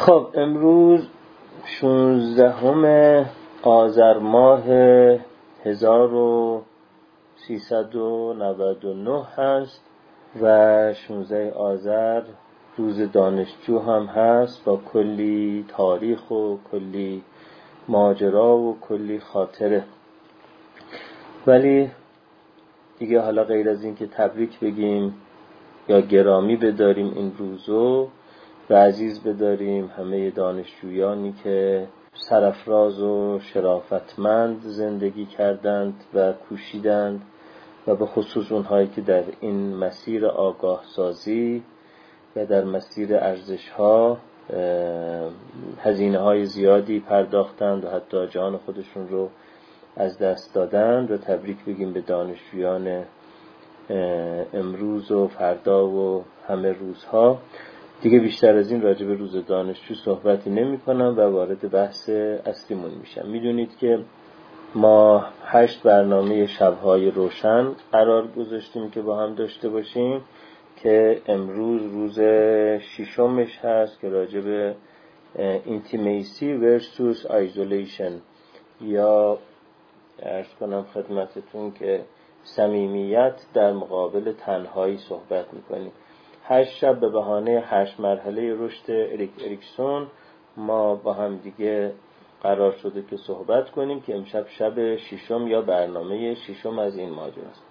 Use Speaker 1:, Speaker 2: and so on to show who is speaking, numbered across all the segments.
Speaker 1: خب امروز 16 همه آذر ماه 1399 هست و 16 آذر روز دانشجو هم هست با کلی تاریخ و کلی ماجرا و کلی خاطره. ولی دیگه حالا غیر از این که تبریک بگیم یا گرامی بداریم این روزو و عزیز بداریم همه دانشجویانی که سرفراز و شرافتمند زندگی کردند و کوشیدند و به خصوص اونهایی که در این مسیر آگاه سازی و در مسیر ارزش ها هزینه های زیادی پرداختند و حتی جان خودشون رو از دست دادند و تبریک بگیم به دانشجویان امروز و فردا و همه روزها. دیگه بیشتر از این راجع به روز دانشجو صحبتی نمی کنم و وارد بحث اصلیمون میشم. می‌دونید که ما هشت برنامه شبهای روشن قرار گذاشتیم که با هم داشته باشیم که امروز روز ششمش هست که راجع به intimacy versus isolation یا ارز کنم خدمتتون که صمیمیت در مقابل تنهایی صحبت می‌کنیم. هشت شب به بهانه هشت مرحله رشد اریک اریکسون. ما با هم دیگه قرار شده که صحبت کنیم که امشب شب ششم یا برنامه ششم از این ماجرا است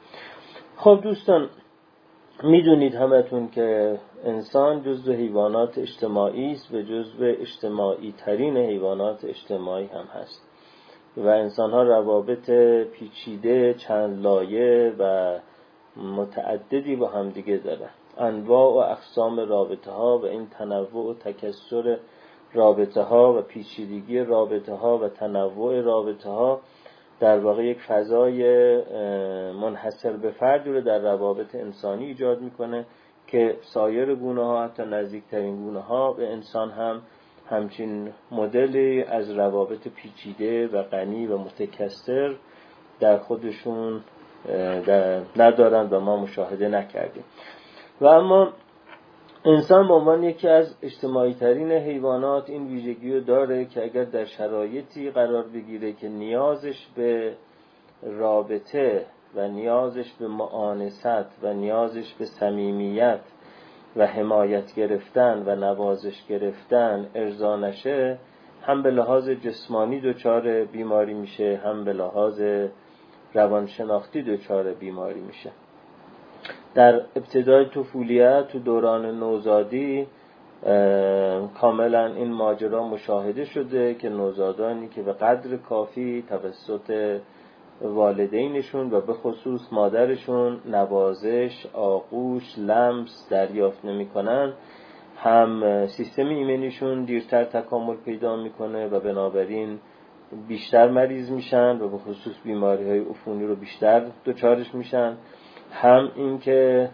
Speaker 1: خب دوستان می‌دونید همتون که انسان جزو حیوانات اجتماعی است و جزو اجتماعی ترین حیوانات اجتماعی هم هست. و انسان ها روابط پیچیده چند لایه و متعددی با همدیگه دارن. انواع و اقسام رابطه ها و این تنوع و تکسر رابطه ها و پیچیدگی رابطه ها و تنوع رابطه ها در واقع یک فضای منحصر به فردی رو در روابط انسانی ایجاد می‌کنه که سایر گونه ها حتی نزدیکترین گونه ها به انسان هم همچین مدلی از روابط پیچیده و غنی و متکثر در خودشون ندارند و ما مشاهده نکردیم. و اما انسان به عنوان یکی از اجتماعی ترین حیوانات این ویژگی رو داره که اگر در شرایطی قرار بگیره که نیازش به رابطه و نیازش به معانست و نیازش به صمیمیت و حمایت گرفتن و نوازش گرفتن ارضا نشه هم به لحاظ جسمانی دچار بیماری میشه هم به لحاظ روانشناختی دچار بیماری میشه. در ابتدای طفولیت تو دوران نوزادی کاملا این ماجرا مشاهده شده که نوزادانی که به قدر کافی توسط والدینشون و به خصوص مادرشون نوازش، آغوش، لمس دریافت نمی‌کنن هم سیستم ایمنیشون دیرتر تکامل پیدا می‌کنه و بنابراین بیشتر مریض میشن و به خصوص بیماری های عفونی رو بیشتر دچارش میشن. هم اینکه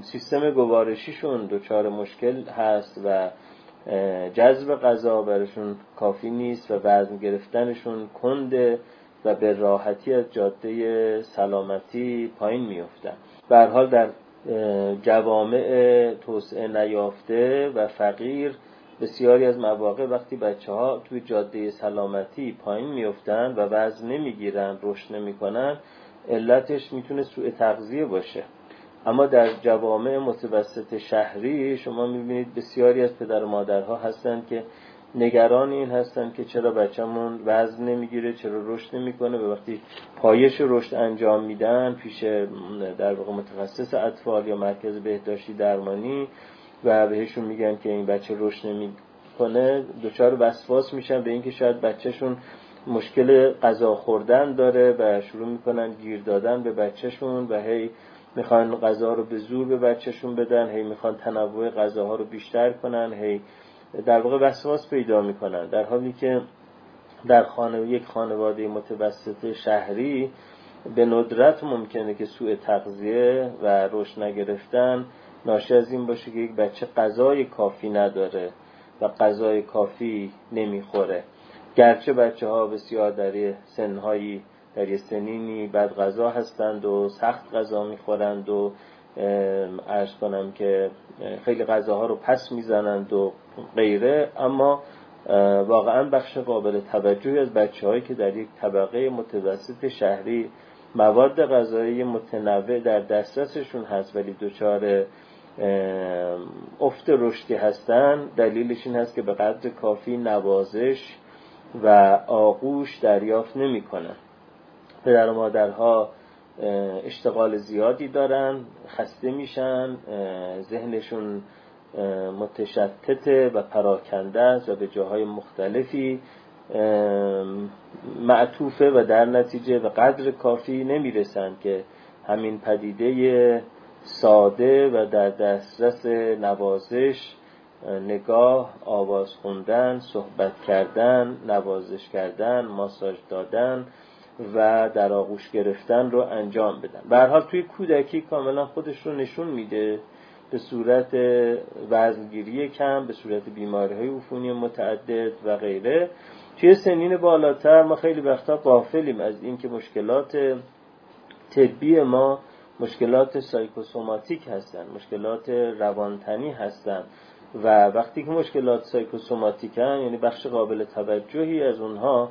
Speaker 1: سیستم گوارشیشون دچار مشکل هست و جذب غذا برشون کافی نیست و وزن گرفتنشون کنده و به راحتی از جاده سلامتی پایین میفتن به حال در جوامع توسعه نیافته و فقیر بسیاری از مواقع وقتی بچه ها توی جاده سلامتی پایین میفتن و وزن نمی‌گیرن رشد نمی‌کنن علتش می‌تونه سوء تغذیه باشه. اما در جوامع متوسط شهری شما می‌بینید بسیاری از پدر و مادرها هستند که نگران این هستن که چرا بچه‌مون وزن نمی‌گیره چرا رشد نمی‌کنه. و وقتی پایش رشد انجام میدن پیش در واقع متخصص اطفال یا مرکز بهداشتی درمانی و بهشون میگن که این بچه رشد نمی‌کنه دچار وسواس میشن به اینکه شاید بچهشون مشکل غذا خوردن داره و شروع می‌کنن گیر دادن به بچهشون و هی می‌خوان غذا رو به زور به بچهشون بدن هی می‌خوان تنوع غذاها رو بیشتر کنن هی در واقع وسواس پیدا می‌کنن. در حالی که در خانه یک خانواده متوسط شهری به ندرت ممکنه که سوء تغذیه و رشد نگرفتن ناشی از این باشه که یک بچه غذای کافی نداره و غذای کافی نمی‌خوره. گرچه بچه ها بسیار در سنهایی در یه سنینی بد غذا هستند و سخت غذا می‌خورند و ارز کنم که خیلی غذاها رو پس می‌زنند و غیره. اما واقعا بخش قابل توجهی از بچه هایی که در یک طبقه متوسط شهری مواد غذایی متنوع در دسترسشون هست ولی دچار افت رشدی هستن دلیلش این هست که به قدر کافی نوازش و آغوش دریافت نمی‌کنن پدر و مادرها اشتغال زیادی دارن خسته میشن ذهنشون متشتته و پراکنده است و به جاهای مختلفی معطوفه و در نتیجه به قدر کافی نمی‌رسند که همین پدیده ساده و در دسترس نوازش نگاه آواز خوندن صحبت کردن نوازش کردن ماساژ دادن و در آغوش گرفتن رو انجام بدن. به حال توی کودکی کاملا خودش رو نشون میده به صورت وزنگیری کم به صورت بیماری های عفونی متعدد و غیره. توی سنین بالاتر ما خیلی وقتا قافلیم از اینکه مشکلات طبی ما مشکلات سایکوسوماتیک هستن مشکلات روانتنی هستن. و وقتی که مشکلات سایکوسوماتیک هن یعنی بخش قابل توجهی از اونها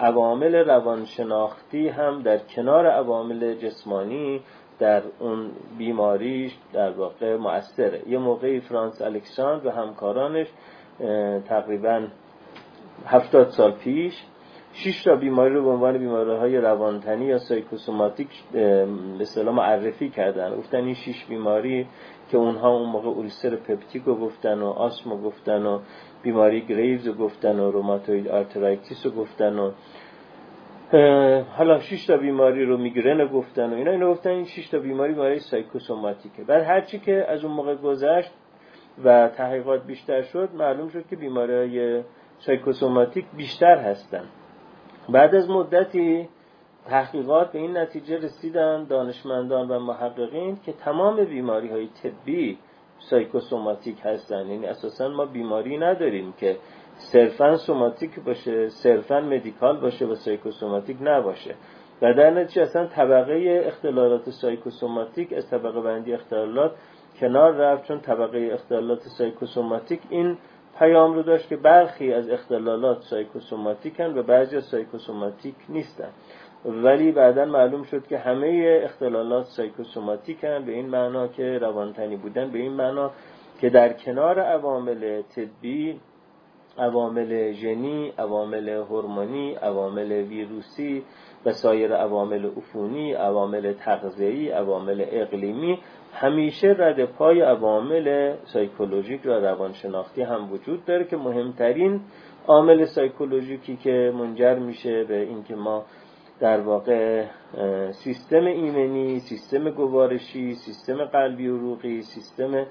Speaker 1: عوامل روانشناختی هم در کنار عوامل جسمانی در اون بیماریش در واقع مؤثره یه موقعی فرانس الکساندر و همکارانش تقریبا هفتاد سال پیش شش تا بیماری رو به عنوان بیماری های روانتنی یا سایکوسوماتیک به معرفی کردن. گفتن این شش بیماری که اونها اون موقع اولسر پپتیک رو گفتن و آسمو گفتن و بیماری Graves رو گفتن و rheumatoid arthritis رو گفتن و حالا 6 تا بیماری رو میگرن گفتن و اینا. اینو گفتن این 6 تا بیماری برای psychosomatic ه. بعد هرچی که از اون موقع گذشت و تحقیقات بیشتر شد معلوم شد که بیماری های psychosomatic بیشتر هستن. بعد از مدتی تحقیقات به این نتیجه رسیدن دانشمندان و محققین که تمام بیماری های طبی psychosomatic هستن. یعنی اساسا ما بیماری نداریم که صرفا somatic باشه صرفا medical باشه و psychosomatic نباشه. و در نتیجه اصلا طبقه اختلالات psychosomatic از طبقه بندی اختلالات کنار رفت چون طبقه اختلالات psychosomatic این پیام رو داشت که برخی از اختلالات psychosomatic ن و بعضی از psychosomatic نیستن. ولی بعدا معلوم شد که همه اختلالات psychosomatic ن به این معنا که روانتنی بودن به این معنا که در کنار عوامل طبی عوامل ژنی، عوامل هورمونی، عوامل ویروسی و سایر عوامل عفونی، عوامل تغذیه‌ای، عوامل اقلیمی همیشه رد پای عوامل سایکولوژیک و روانشناختی هم وجود داره که مهمترین عامل سایکولوژیکی که منجر میشه به اینکه ما در واقع سیستم ایمنی سیستم گوارشی سیستم قلبی روغی سیستم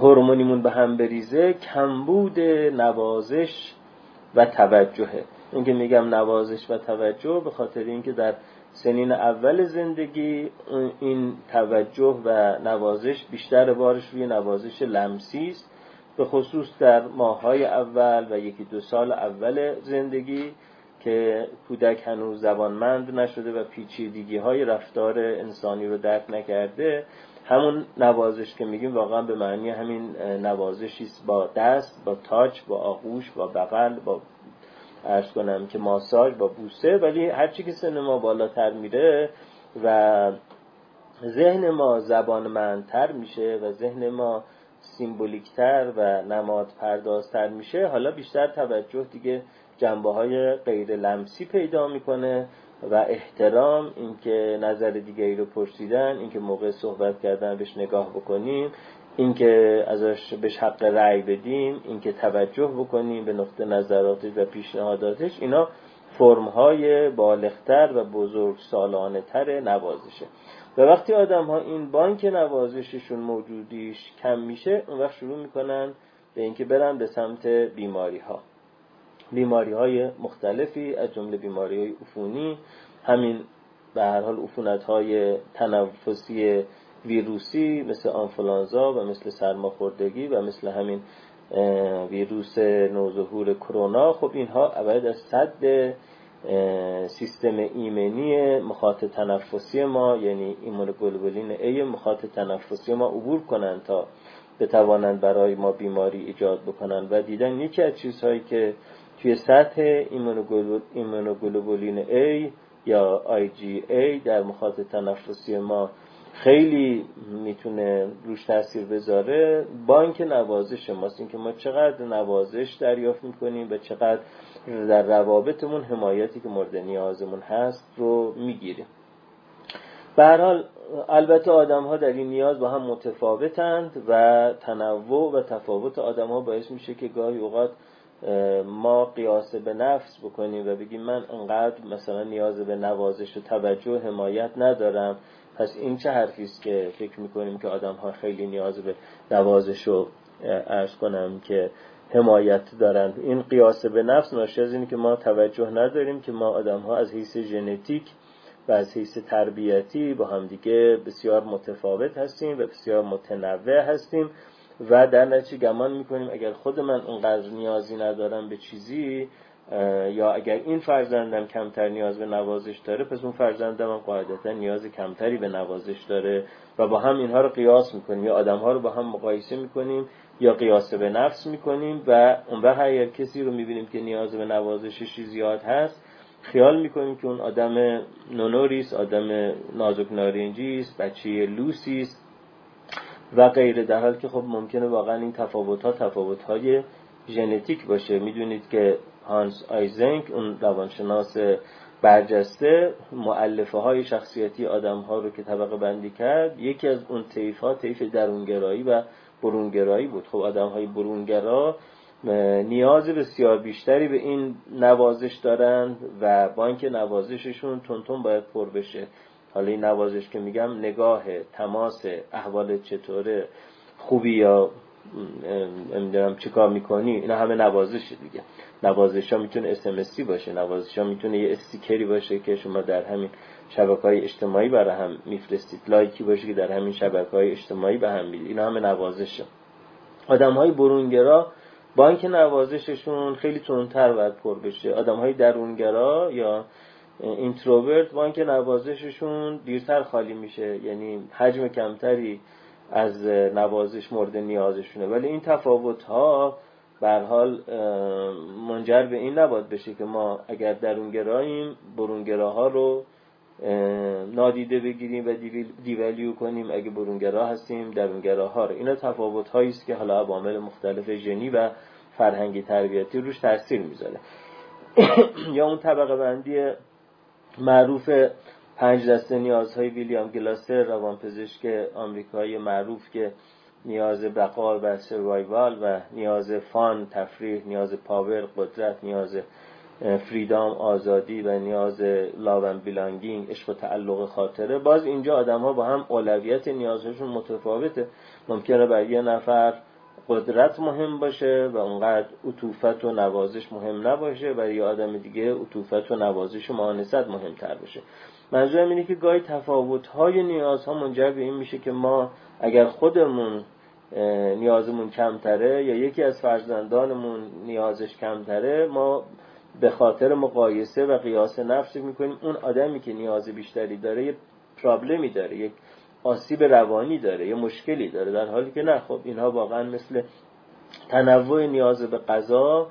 Speaker 1: هورمونیمون به هم بریزه کمبود نوازش و توجهه. اینکه میگم نوازش و توجه به خاطر اینکه در سنین اول زندگی این توجه و نوازش بیشتر بارش روی نوازش لمسی است. به خصوص در ماهای اول و یکی دو سال اول زندگی که کودک هنوز زبانمند نشده و پیچیدگی های رفتار انسانی رو درک نکرده همون نوازش که میگیم واقعا به معنی همین نوازشی با دست با تاچ با آغوش با بغل با ارز کنم که ماساژ با بوسه ولی هرچی که سن ما بالاتر میره و ذهن ما زبانمندتر میشه و ذهن ما سیمبولیکتر و نماد پردازتر میشه حالا بیشتر توجه دیگه جنبه های غیر لمسی پیدا می‌کنه و احترام اینکه نظر دیگری رو پرسیدن اینکه موقع صحبت کردن بهش نگاه بکنیم اینکه ازش بهش حق رأی بدیم اینکه توجه بکنیم به نقطه نظراتش و پیشنهاداتش اینا فرم های بالغتر و بزرگ سالانه تر نوازشه. و وقتی آدم ها این بانک نوازششون موجودیش کم میشه اون وقت شروع می‌کنن به اینکه برن به سمت بیماری ها بیماری های مختلفی از جمله بیماری های عفونی همین به هر حال عفونت های تنفسی ویروسی مثل آنفلانزا و مثل سرماخوردگی و مثل همین ویروس نوظهور کرونا. خب اینها ابد از صد سیستم ایمنی مخاط تنفسی ما یعنی ایمونوگلوبولین A مخاط تنفسی ما عبور کنند تا بتوانند برای ما بیماری ایجاد بکنند و دیدن یکی از چیزهایی که توی سطح ایمونوگلوبولین A یا IgA در مخاط تنفسی ما خیلی می‌تونه روش تاثیر بذاره. بانک نوازش ماست اینکه ما چقدر نوازش دریافت می‌کنیم و چقدر در روابطمون حمایتی که مورد نیازمون هست رو می‌گیریم. به حال البته آدم ها در این نیاز با هم متفاوتند و تنوع و تفاوت آدم ها باعث میشه که گاهی اوقات ما قیاس به نفس بکنیم و بگیم من انقدر مثلا نیاز به نوازش و توجه و حمایت ندارم پس این چه حرفی است که فکر می‌کنیم که آدم ها خیلی نیاز به نوازش رو ارز کنم که حمایت دارند؟ این قیاس به نفس ناشی از اینه که ما توجه نداریم که ما آدم ها از حیث ژنتیک و از حیث تربیتی با همدیگه بسیار متفاوت هستیم و بسیار متنوع هستیم. و در نتیجه گمان می‌کنیم اگر خود من اونقدر نیازی ندارم به چیزی یا اگر این فرزندم کمتر نیاز به نوازش داره پس اون فرزندم هم قاعدتا نیاز کمتری به نوازش داره و با هم اینها رو قیاس می‌کنیم. یا آدم ها رو با هم مقایسه می‌کنیم یا قیاس به نفس می‌کنیم و اون وقت اگر کسی رو می‌بینیم که نیاز به نوازششی زیاد هست. خیال می‌کنیم که اون آدم نونوریست آدم نازک نارنجی است بچه لوسی است و غیره در حال که خب ممکنه واقعا این تفاوت ها تفاوت های ژنتیک باشه. می‌دونید که هانس آیزنک اون روانشناس برجسته معلفه های شخصیتی آدم ها رو که طبقه بندی کرد یکی از اون طیف ها طیف درونگرایی و برونگرایی بود. خب آدم های برونگرا نیاز بسیار بیشتری به این نوازش دارند و بانک نوازششون تونتون باید پر بشه. حالا این نوازش که میگم نگاه تماس احوال چطوره خوبی یا نمی‌دونم چیکار می‌کنی اینا همه نوازش دیگه. نوازش ها می‌تونه اسمسی باشه نوازش ها می‌تونه یه استیکری باشه که شما در همین شبکه های اجتماعی برای هم میفرستید لایکی باشه که در همین شبکه های اجتماعی به هم می‌دید اینا همه نوازشه. آدم های برونگرا بانک نوازششون خیلی تندتر باید پر بشه آدم های درونگرا یا اینتروورت بانک نوازششون دیرتر خالی میشه یعنی حجم کمتری از نوازش مورد نیازشونه. ولی این تفاوت ها بر حال منجر به این نباید بشه که ما اگر درونگراییم برونگراها رو نادیده بگیریم و دیولیو کنیم. اگه برونگرا هستیم درونگراها رو. اینا تفاوت هایی است که حالا عوامل مختلف ژنی و فرهنگی تربیتی روش تاثیر می‌ذاره. یا اون طبقه بندی معروف پنج دسته نیازهای ویلیام گلاسر روانپزشک آمریکایی معروف که نیاز بقا و سروایوال و نیاز فان تفریح نیاز پاور قدرت نیاز فریدام آزادی و نیاز لاون بیلانگینگ عشق و تعلق خاطره. باز اینجا آدم ها با هم اولویت نیازشون متفاوته. ممکنه برای یه نفر قدرت مهم باشه و اونقدر عطوفت و نوازش مهم نباشه برای یه آدم دیگه عطوفت و نوازش و معانست مهمتر باشه. منظورم اینه که گاهی های نیازها منجر به این میشه که ما اگر خودمون نیازمون کمتره یا یکی از فرزندانمون نیازش کمتره ما به خاطر مقایسه و قیاس نفس می‌کنیم. اون آدمی که نیاز بیشتری داره یه پرابلمی داره یک آسیب روانی داره یه مشکلی داره در حالی که نه خب اینها واقعا مثل تنوع نیاز به غذا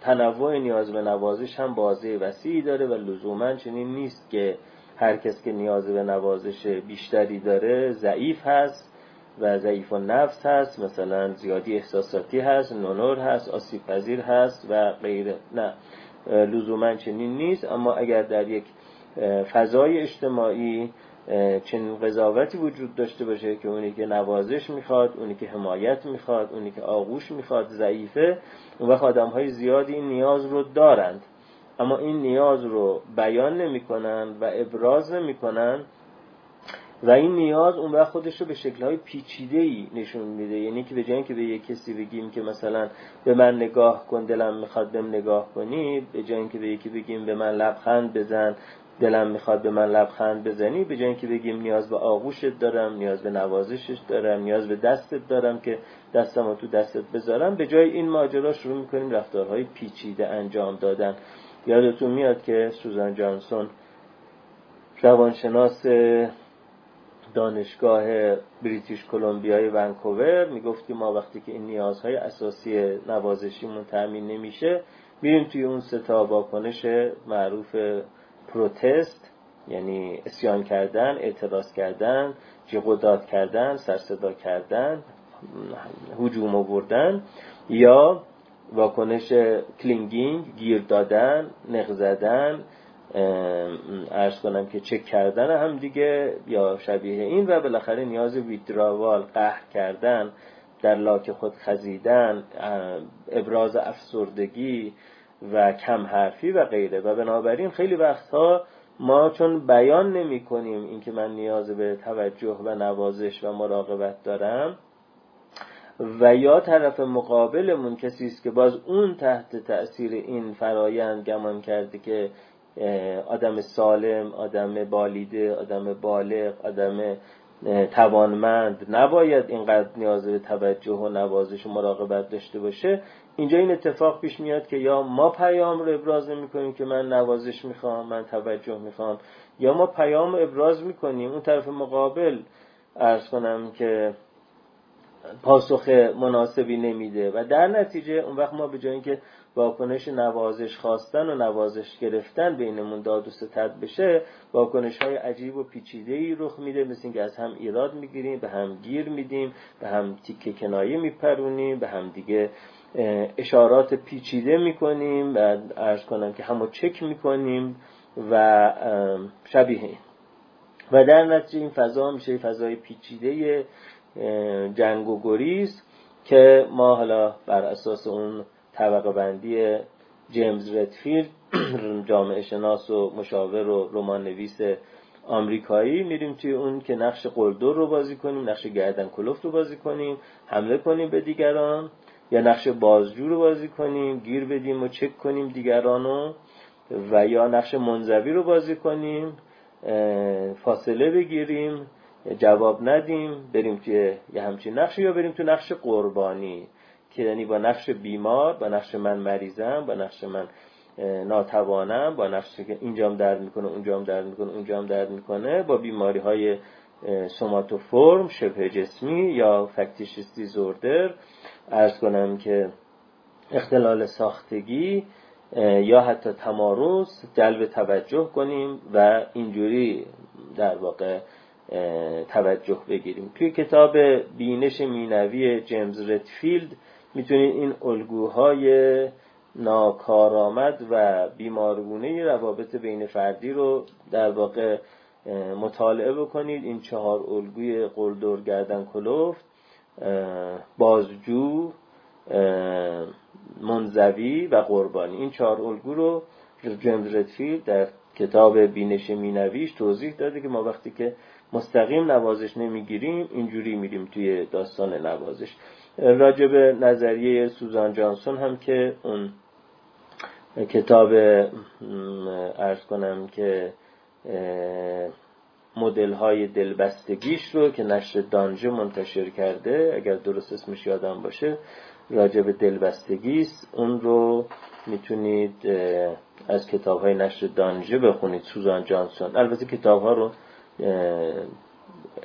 Speaker 1: تنوع نیاز به نوازش هم بازه وسیعی داره و لزوما چنین نیست که هر کس که نیاز به نوازش بیشتری داره ضعیف هست و ضعیف و نفس هست مثلا زیادی احساساتی هست نونور هست آسیب پذیر هست و غیره نه لزوما چنین نیست. اما اگر در یک فضای اجتماعی چنین قضاوتی وجود داشته باشه که اونی که نوازش می‌خواد اونی که حمایت می‌خواد اونی که آغوش می‌خواد ضعیفه اون وقت آدم های زیادی این نیاز رو دارند. اما این نیاز رو بیان نمی‌کنن و ابراز نمی‌کنن و این نیاز اون وقت خودش رو به شکلهای پیچیده ای نشون میده. یعنی که به جای که به یک کسی بگیم که مثلا به من نگاه کن دلم می‌خواد بهم نگاه کنی به جای که به یکی بگیم به من لبخند بزن دلم می‌خواد به من لبخند بزنی به جای اینکه بگیم نیاز به آغوشت دارم نیاز به نوازشش دارم نیاز به دستت دارم که دستم تو دستت بذارم. به جای این ماجرا شروع می‌کنیم رفتارهای پیچیده انجام دادن. یادتون میاد که سوزان جانسون روانشناس دانشگاه بریتیش کلمبیای ونکوور می‌گفتیم ما وقتی که این نیازهای اساسی نوازشیمون تأمین نمیشه میریم توی اون ستا واکنش معروف protest یعنی عصیان کردن اعتراض کردن جیغ کردن سرصدا کردن هجوم آوردن یا واکنش clinging گیر دادن نق زدن ارز کنم که چک کردن هم دیگه یا شبیه این و بالاخره نیاز ویدراوال قهر کردن در لاک خود خزیدن ابراز افسردگی و کم حرفی و غیره. و بنابراین خیلی وقتها ما چون بیان نمی کنیم اینکه من نیاز به توجه و نوازش و مراقبت دارم و یا طرف مقابلمون کسی است که باز اون تحت تأثیر این فرایند گمان کرده که آدم سالم آدم بالیده آدم بالغ آدم توانمند نباید اینقدر نیاز به توجه و نوازش و مراقبت داشته باشه. اینجا این اتفاق پیش میاد که یا ما پیام رو ابراز می‌کنیم که من نوازش می‌خوام من توجه می‌خوام یا ما پیام رو ابراز می‌کنیم. اون طرف مقابل ارز کنم که پاسخ مناسبی نمیده. و در نتیجه اون وقت ما به جای اینکه واکنش نوازش خواستن و نوازش گرفتن بینمون داد و ستد بشه واکنش های عجیب و پیچیده ای رخ میده. مثل اینکه از هم ایراد می‌گیریم به هم گیر میدیم به هم تیکه کنایه میپرونیم به هم دیگه اشارات پیچیده می‌کنیم و ارز کنم که همو چک می‌کنیم و شبیه. این و در نتیجه این فضا میشه فضای پیچیده جنگ و گریز که ما حالا بر اساس اون طبقه بندی جیمز ردفیلد جامعه شناس و مشاور و رمان نویس آمریکایی میریم توی اون که نقش قلدر رو بازی کنیم نقش گردن کلفت رو بازی کنیم حمله کنیم به دیگران. یا نقش بازجو رو بازی کنیم گیر بدیم و چک کنیم دیگرانو و یا نقش منزوی رو بازی کنیم فاصله بگیریم جواب ندیم بریم توی یه همچین نقش یا بریم تو نقش قربانی که یعنی با نقش بیمار با نقش من مریضم با نقش من ناتوانم با نقشی که اینجام درد می‌کنه اونجام درد می‌کنه اونجام درد می‌کنه با بیماری های سوماتوفورم شبه جسمی یا فکتیشیس دیزوردر ارز کنم که اختلال ساختگی یا حتی تمارز جلب توجه کنیم و اینجوری در واقع توجه بگیریم. توی کتاب بینش مینوی جیمز ردفیلد می‌تونید این الگوهای ناکارآمد و بیمارگونه روابط بین فردی رو در واقع مطالعه بکنید. این چهار الگوی قلدر گردن کلوفت بازجو منزوی و قربانی. این چهار الگو رو جیمز ردفیلد در کتاب بینش مینویش توضیح داده که ما وقتی که مستقیم نوازش نمی‌گیریم اینجوری میریم توی داستان نوازش. راجب نظریه سوزان جانسون هم که اون کتاب ارز کنم که مدل های دلبستگیش رو که نشر دانجه منتشر کرده اگر درست اسمش یادم باشه راجب دلبستگی اون رو می‌تونید از کتاب های نشر دانجه بخونید. سوزان جانسون. البته کتاب ها رو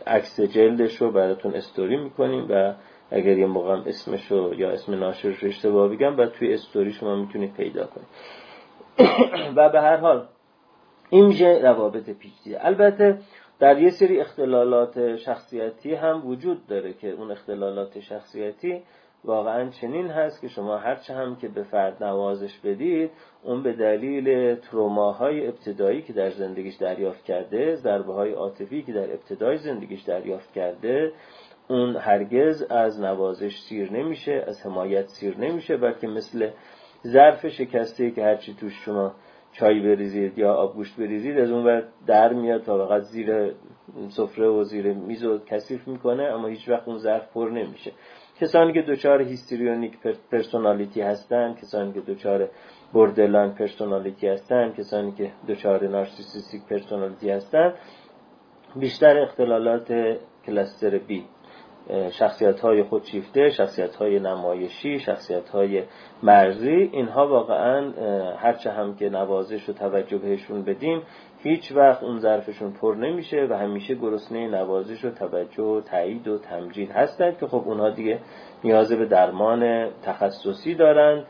Speaker 1: عکس جلدش رو براتون استوری می‌کنیم و اگر یه موقع اسمش رو یا اسم ناشرش رو اشتباه بگم بعد توی استوری شما می‌تونید پیدا کنید. و به هر حال این میشه روابط پیچیده. البته در یه سری اختلالات شخصیتی هم وجود داره که اون اختلالات شخصیتی واقعا چنین هست که شما هرچه هم که به فرد نوازش بدید اون به دلیل تروماهای ابتدایی که در زندگیش دریافت کرده ضربه های عاطفی که در ابتدای زندگیش دریافت کرده اون هرگز از نوازش سیر نمیشه از حمایت سیر نمیشه بلکه مثل ظرف شکسته که هرچی توش شما چای بریزید یا آبگوشت بریزید از اون در میاد تا فقط زیر سفره و زیر میز و کثیف می‌کنه اما هیچ وقت اون ظرف پر نمیشه. کسانی که دچار histrionic personality هستن کسانی که دچار borderline personality هستن کسانی که دچار narcissistic personality هستن بیشتر اختلالات cluster B شخصیت های خودشیفته شخصیت های نمایشی شخصیت های مرزی اینها واقعا هرچه هم که نوازش و توجه بهشون بدیم هیچ وقت اون ظرفشون پر نمیشه و همیشه گرسنه نوازش و توجه و تایید و تمجید هستند که خب اونها دیگه نیاز به درمان تخصصی دارند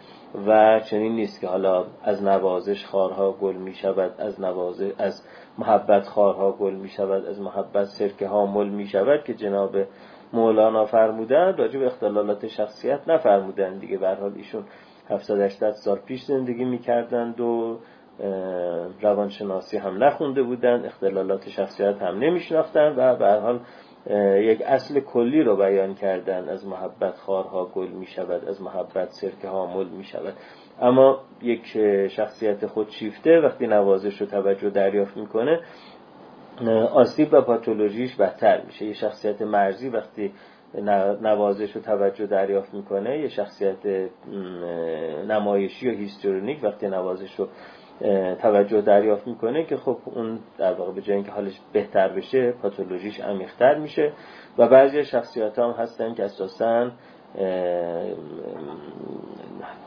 Speaker 1: و چنین نیست که حالا از نوازش خارها گل می شود از نوازش از محبت خارها گل می شود از محبت سرکه ها مل می شود که جناب مولانا فرمودن راجع به اختلالات شخصیت نفرمودن دیگه. به حال ایشون 700 800 سال پیش زندگی می‌کردند و روانشناسی هم نخونده بودن اختلالات شخصیت هم نمیشناختن و به حال یک اصل کلی رو بیان کردن از محبت خارها گل می شود از محبت سرکه ها مل می شود اما یک شخصیت خودشیفته وقتی نوازش رو توجه دریافت می‌کنه آسیب و پاتولوژیش بهتر میشه. یه شخصیت مرزی وقتی نوازش و توجه دریافت می‌کنه یه شخصیت نمایشی و هیستورونیک وقتی نوازش رو توجه دریافت می‌کنه که خب اون در واقع به جای اینکه حالش بهتر بشه پاتولوژیش عمیقتر میشه. و بعضی شخصیت هم هستن که اساسا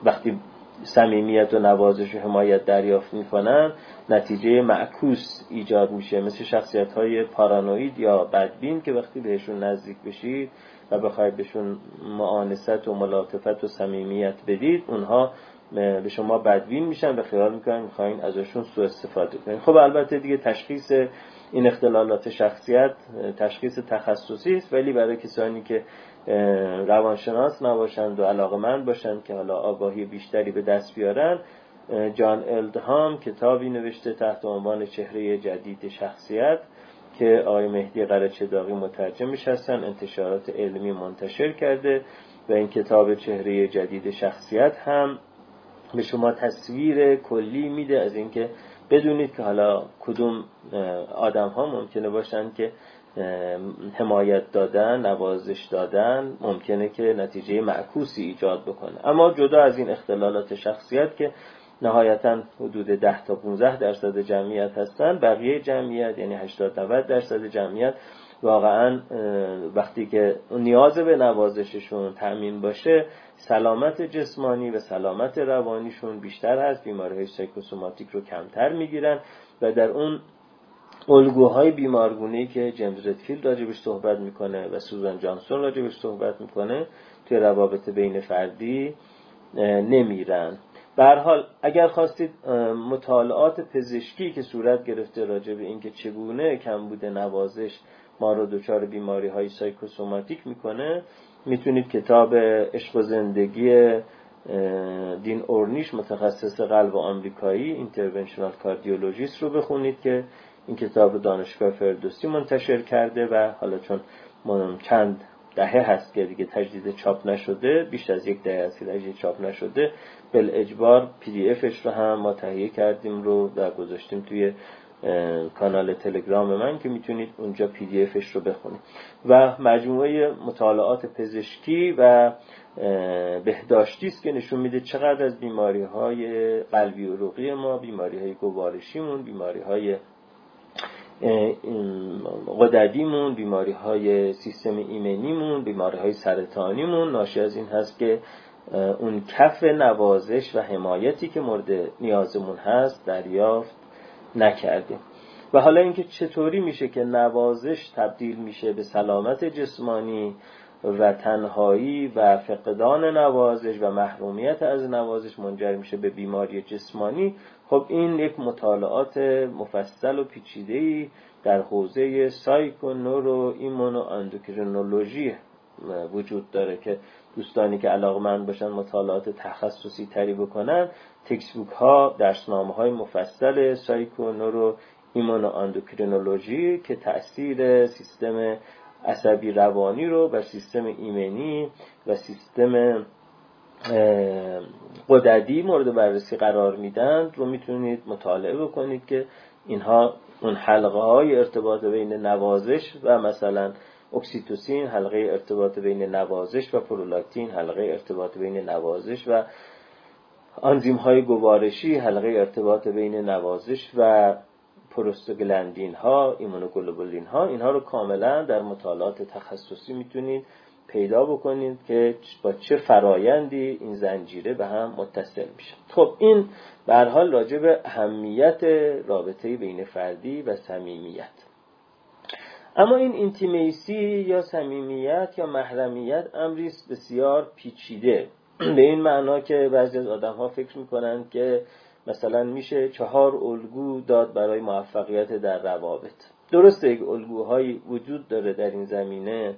Speaker 1: وقتی صمیمیت و نوازش و حمایت دریافت می‌کنن نتیجه معکوس ایجاد میشه. مثل شخصیت های پارانوید یا بدبین که وقتی بهشون نزدیک بشید و بخواید بهشون معانست و ملاطفت و صمیمیت بدید اونها به شما بدبین میشن و خیال می‌کنن می‌خواین ازشون سوء استفاده کنید خب البته دیگه تشخیص این اختلالات شخصیت تشخیص تخصصی است. ولی برای کسانی که روانشناس نباشند و علاقمند باشند که حالا آگاهی بیشتری به دست بیارن جان الدهام کتابی نوشته تحت عنوان چهره جدید شخصیت که آقای مهدی قرچداغی مترجمش هستن انتشارات علمی منتشر کرده و این کتاب چهره جدید شخصیت هم به شما تصویر کلی میده از اینکه بدونید که حالا کدوم آدم ها ممکنه باشن که حمایت دادن نوازش دادن ممکنه که نتیجه معکوسی ایجاد بکنه. اما جدا از این اختلالات شخصیت که نهایتا حدود 10 تا 15 درصد جمعیت هستن بقیه جمعیت یعنی 80 90 درصد جمعیت واقعا وقتی که نیاز به نوازششون تأمین باشه سلامت جسمانی و سلامت روانیشون بیشتر هست بیماری های سایکوسوماتیک رو کمتر می‌گیرن و در اون الگوهای بیمارگونهی که جیمز ردفیلد راجبش صحبت می‌کنه و سوزان جانسون راجبش صحبت می‌کنه توی روابط بین فردی نمیرن. به حال اگر خواستید مطالعات پزشکی که صورت گرفته راجع به اینکه چگونه کمبود نوازش ما رو دچار بیماری های سایکوسوماتیک می‌کنه می‌تونید کتاب عشق و زندگی دین اورنیش متخصص قلب آمریکایی interventional cardiologist رو بخونید که این کتاب دانشگاه فردوسی منتشر کرده و حالا چون چند دهه هست که دیگه تجدید چاپ نشده بیش از یک دهه هست که تجدید چاپ نشده بالاجبار PDF ش رو هم ما تهیه کردیم رو و گذاشتیم توی کانال تلگرام من که می‌تونید اونجا PDF ش رو بخونید. و مجموعه مطالعات پزشکی و بهداشتی است که نشون میده چقدر از بیماری های قلبی و روغی ما بیماری های گوارشیمون بیماری های قددیمون بیماری های سیستم ایمنیمون بیماری های سرطانیمون. ناشی از این هست که اون کف نوازش و حمایتی که مورد نیازمون هست دریافت نکردیم. و حالا اینکه چطوری میشه که نوازش تبدیل میشه به سلامت جسمانی و تنهایی و فقدان نوازش و محرومیت از نوازش منجر میشه به بیماری جسمانی خب این یک مطالعات مفصل و پیچیده‌ای در حوزه psychoneuroimmunoendocrinology وجود داره که دوستانی که علاقمند باشن مطالعات تخصصی تری بکنن textbook ها درسنامه های مفصل psychoneuroimmunoendocrinology که تاثیر سیستم عصبی روانی رو و سیستم ایمنی و سیستم قددی مورد بررسی قرار میدن رو می‌تونید مطالعه بکنید که اینها اون حلقه های ارتباط بین نوازش و مثلا اکسیتوسین حلقه ارتباط بین نوازش و پرولاکتین حلقه ارتباط بین نوازش و آنزیم های گوارشی حلقه ارتباط بین نوازش و prostaglandin ها immunoglobulin ها اینها رو کاملا در مطالعات تخصصی می‌تونید پیدا بکنید که با چه فرایندی این زنجیره به هم متصل میشه. خب این به حال راجع به اهمیت رابطه بین فردی و صمیمیت. اما این intimacy یا صمیمیت یا محرمیت امری بسیار پیچیده. به این معنا که بعضی از آدم ها فکر می‌کنند که مثلا میشه چهار الگو داد برای موفقیت در روابط. درسته یک الگوهایی وجود داره در این زمینه.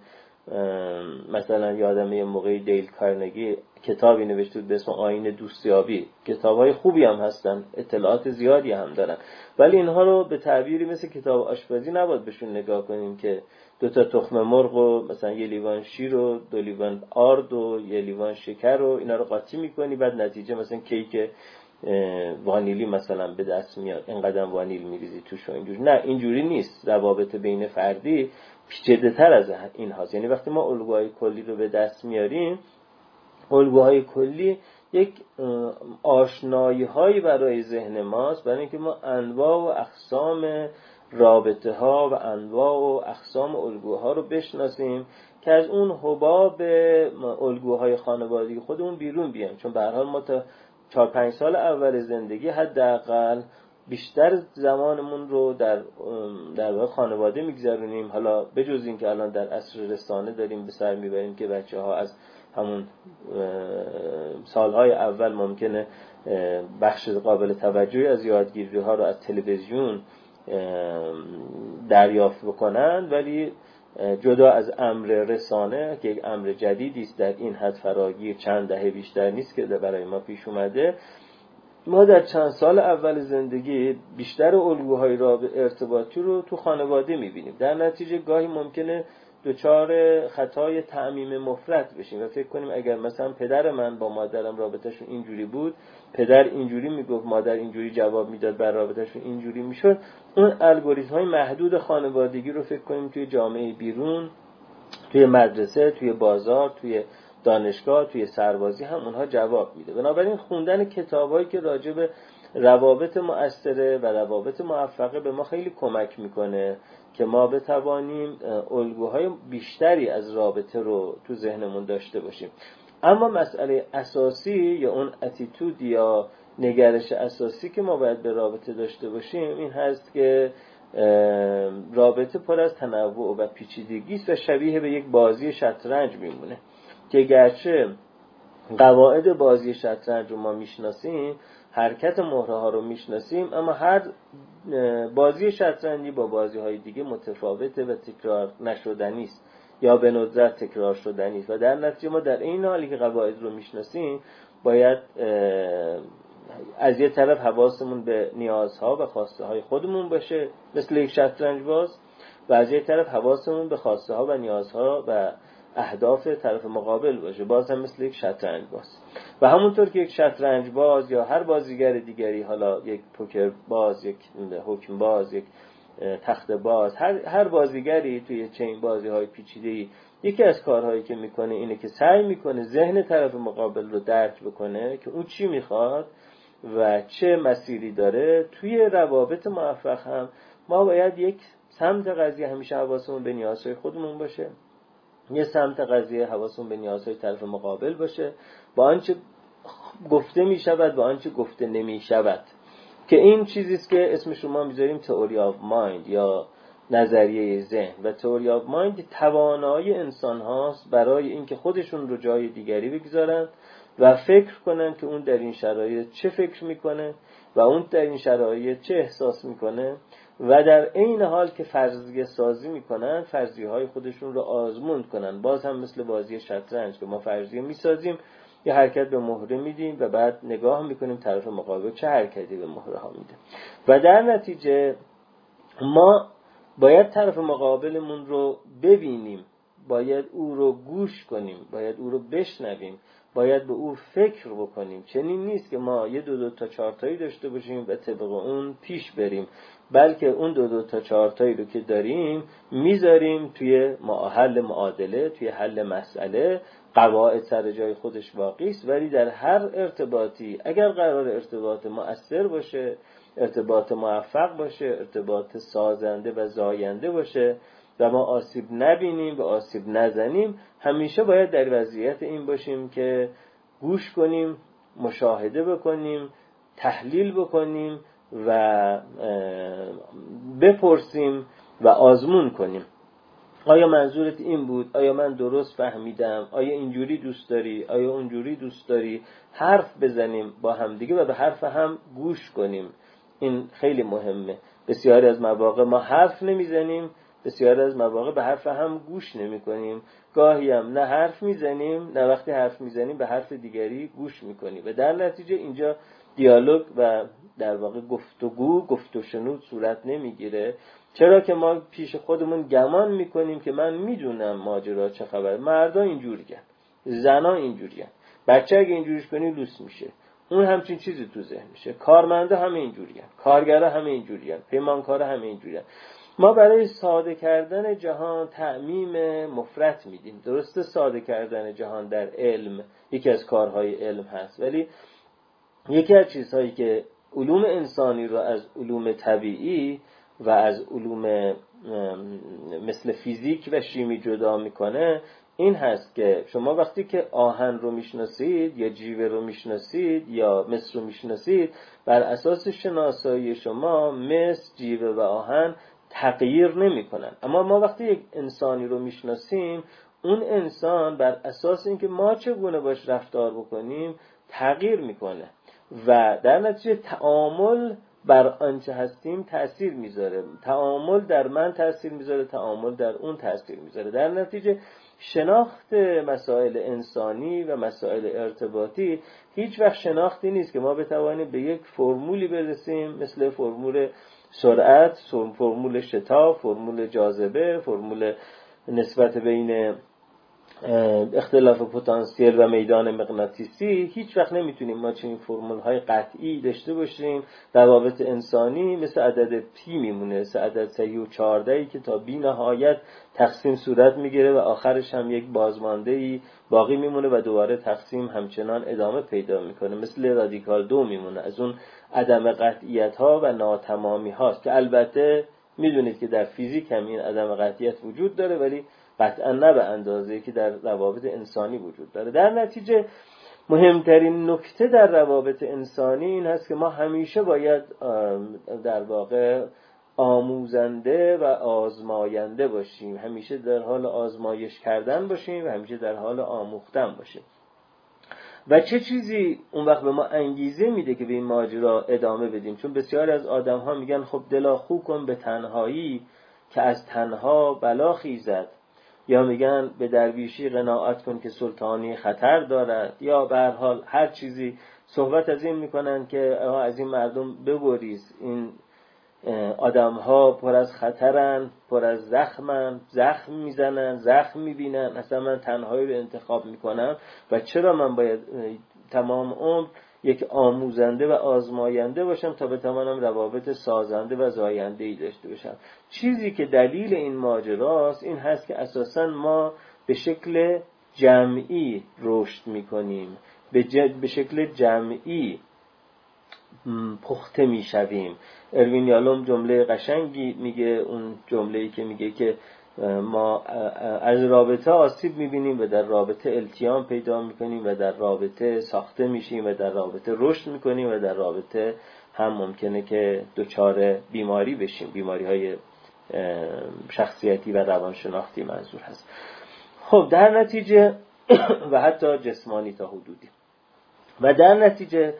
Speaker 1: مثلا یادم یه موقعی دیل کارنگی کتابی نوشته بود به اسم آین دوستیابی. کتاب های خوبی هم هستن اطلاعات زیادی هم دارن. ولی اینها رو به تعبیری مثل کتاب آشپزی نباید بهشون نگاه کنیم که دو تا تخم مرغ و مثلا یه لیوان شیر و دو لیوان آرد و یه لیوان شکر و اینا رو قاطی می‌کنی بعد نتیجه مثلا کیک وانیلی مثلا به دست میاد. اینقدر وانیل میریزی توش و اینجوری نه اینجوری نیست. روابط بین فردی پیچیده تر از این هاست. یعنی وقتی ما الگوهای کلی رو به دست میاریم الگوهای کلی یک آشنایی هایی برای ذهن ماست. برای اینکه ما انواع و اقسام رابطه ها و انواع و اقسام الگوها رو بشناسیم که از اون حباب الگوهای خانوادگی خودمون بیرون بیایم. چون به حال ما تا چهار پنج سال اول زندگی حداقل بیشتر زمانمون رو در در واقع خانواده میگذرونیم. حالا بجز اینکه الان در عصر رسانه داریم به سر می‌بریم که بچه ها از همون سالهای اول ممکنه بخش قابل توجهی از یادگیری ها رو از تلویزیون دریافت بکنن ولی جدا از امر رسانه که یک امر جدیدی است در این حد فراگیر چند دهه بیشتر نیست که برای ما پیش اومده. ما در چند سال اول زندگی بیشتر الگوهای ارتباطی رو تو خانواده می‌بینیم. در نتیجه گاهی ممکنه دچار خطای تعمیم مفرد بشیم و فکر کنیم اگر مثلا پدر من با مادرم رابطهشون اینجوری بود پدر اینجوری می‌گفت مادر اینجوری جواب می‌داد بر رابطهشون اینجوری می‌شد اون الگوریتم های محدود خانوادگی رو فکر کنیم توی جامعه بیرون توی مدرسه توی بازار توی دانشگاه توی سربازی هم اونها جواب میده. بنابراین خوندن کتابهایی که راجع به روابط مؤثره و روابط موفقه به ما خیلی کمک می‌کنه. که ما بتوانیم الگوهای بیشتری از رابطه رو تو ذهنمون داشته باشیم. اما مسئله اساسی یا اون اتیتود یا نگرش اساسی که ما باید به رابطه داشته باشیم این هست که رابطه پر از تنوع و پیچیدگی است و شبیه به یک بازی شطرنج میمونه. که گرچه قواعد بازی شطرنج رو ما می‌شناسیم حرکت مهره ها رو می‌شناسیم اما هر بازی شطرنجی با بازی های دیگه متفاوته و تکرار نشدنی است. یا به ندرت تکرار شدنی است. و در نتیجه ما در این حالی که قواعد رو می‌شناسیم باید از یه طرف حواسمون به نیازها و خواسته های خودمون باشه مثل یک شطرنج باز و از یه طرف حواسمون به خواسته ها و نیازها و اهداف طرف مقابل باشه. باز هم مثل یک شطرنج باز. و همونطور که یک شطرنج باز یا هر بازیگر دیگری حالا یک پوکر باز یک حکم باز یک تخت باز هر, هر بازیگری توی چین بازی های پیچیده یکی از کارهایی که می‌کنه اینه که سعی می‌کنه ذهن طرف مقابل رو درک بکنه که اون چی می‌خواد و چه مسیری داره. توی روابط موفق هم ما باید یک سمت قضیه همیشه حواسمون به نیازهای خودمون باشه. یه سمت قضیه حواسمون به نیازهای طرف مقابل باشه با آنچه گفته می شود و آنچه گفته نمی شود که این چیزی است که اسمشو ما می‌ذاریم theory of mind یا نظریه ذهن. و theory of mind توانایی انسان هاست برای اینکه خودشون رو جای دیگری بگذارن و فکر کنن که اون در این شرایط چه فکر می‌کنه و اون در این شرایط چه احساس می‌کنه. و در عین حال که فرضیه سازی می‌کنن فرضیه های خودشون رو آزمون کنن. باز هم مثل بازی شطرنج که ما فرضیه می‌سازیم یه حرکت به مهره میدیم و بعد نگاه می‌کنیم طرف مقابل چه حرکتی به مهره ها میده. و در نتیجه ما باید طرف مقابلمون رو ببینیم. باید او رو گوش کنیم. باید او رو بشنویم. باید به او فکر بکنیم. چنین نیست که ما یه دو دو تا چارتایی داشته باشیم و طبق اون پیش بریم. بلکه اون دو دو تا چارتایی رو که داریم می‌ذاریم توی حل معادله توی حل مسئله. قواعد سر جای خودش واقعی است. ولی در هر ارتباطی اگر قرار ارتباط مؤثر باشه ارتباط موفق باشه ارتباط سازنده و زاینده باشه و ما آسیب نبینیم و آسیب نزنیم همیشه باید در وضعیت این باشیم که گوش کنیم مشاهده بکنیم تحلیل بکنیم و بپرسیم و آزمون کنیم. آیا منظورت این بود؟ آیا من درست فهمیدم؟ آیا اینجوری دوست داری؟ آیا اونجوری دوست داری؟ حرف بزنیم با همدیگه و به حرف هم گوش کنیم. این خیلی مهمه. بسیاری از مواقع ما حرف نمی‌زنیم بسیاری از مواقع به حرف هم گوش نمی کنیم گاهی هم نه حرف می‌زنیم نه وقتی حرف می‌زنیم به حرف دیگری گوش می‌کنیم. و در نتیجه اینجا دیالوگ و در واقع گفتگو گفت و شنود صورت نمی‌گیره. چرا که ما پیش خودمون گمان می‌کنیم که من می‌دونم ماجرا چه خبر مردا اینجوری زنا اینجوری بچه اگه اینجوریش کنی لوس میشه. اون همچین چیزی تو ذهن میشه. کارمنده همه اینجوری هم کارگرا همه اینجوری هم پیمانکارا همه اینجوری ما برای ساده کردن جهان تعمیم مفرت میدیم. درسته ساده کردن جهان در علم یکی از کارهای علم هست ولی یکی از چیزهایی که علوم انسانی رو از علوم طبیعی و از علوم مثل فیزیک و شیمی جدا می‌کنه این هست که شما وقتی که آهن رو می‌شناسید یا جیوه رو می‌شناسید یا مصر رو می‌شناسید بر اساس شناسایی شما مصر جیوه و آهن تغییر نمی‌کنن. اما ما وقتی یک انسانی رو می‌شناسیم اون انسان بر اساس اینکه ما چگونه باش رفتار بکنیم تغییر می‌کنه. و در نتیجه تعامل بر آنچه هستیم تاثیر می‌ذاره. تعامل در من تاثیر می‌ذاره تعامل در اون تاثیر می‌ذاره. در نتیجه شناخت مسائل انسانی و مسائل ارتباطی هیچ وقت شناختی نیست که ما بتوانیم به یک فرمولی برسیم مثل فرمول سرعت فرمول شتاب فرمول جاذبه فرمول نسبت بین اختلاف پتانسیل و میدان مغناطیسی. هیچ وقت نمی‌تونیم ما چنین فرمول های قطعی داشته باشیم. روابط انسانی مثل عدد پی میمونه. مثل عدد سهی و چارده ای که تا بی نهایت تقسیم صورت می‌گیره و آخرش هم یک بازمانده ای باقی میمونه و دوباره تقسیم همچنان ادامه پیدا می‌کنه. مثل رادیکال دو میمونه. از اون عدم قطعیت ها و ناتمامی هاست که البته می‌دونید که در فیزیک هم این عدم قطعیت وجود داره ولی قطعا نه به اندازه که در روابط انسانی وجود داره. در نتیجه مهمترین نکته در روابط انسانی این هست که ما همیشه باید در واقع آموزنده و آزماینده باشیم. همیشه در حال آزمایش کردن باشیم و همیشه در حال آموختن باشیم. و چه چیزی اون وقت به ما انگیزه میده که به این ماجرا ادامه بدیم؟ چون بسیاری از آدم ها میگن خب دلا خو کن به تنهایی که از تنها بلا خیزد. یا میگن به درویشی قناعت کن که سلطانی خطر دارد. یا به حال هر چیزی صحبت از این می‌کنن که از این مردم ببریز. این آدم ها پر از خطرن پر از زخمن زخم می‌زنن زخم می‌بینن. اصلا من تنهایی رو انتخاب می‌کنم و چرا من باید تمام عمر یک آموزنده و آزماینده باشم تا بتوانم روابط سازنده و زاینده ای داشته باشم؟ چیزی که دلیل این ماجراست این هست که اساسا ما به شکل جمعی رشد می‌کنیم. به, به شکل جمعی پخته می‌شویم. اروین یالوم جمله قشنگی میگه اون جمله ای که میگه که ما از رابطه آسیب می‌بینیم و در رابطه التیام پیدا می‌کنیم و در رابطه ساخته میشیم و در رابطه رشد می‌کنیم و در رابطه هم ممکنه که دچار بیماری بشیم. بیماری های شخصیتی و روانشناختی منظور هست. خب در نتیجه و حتی جسمانی تا حدودی. و در نتیجه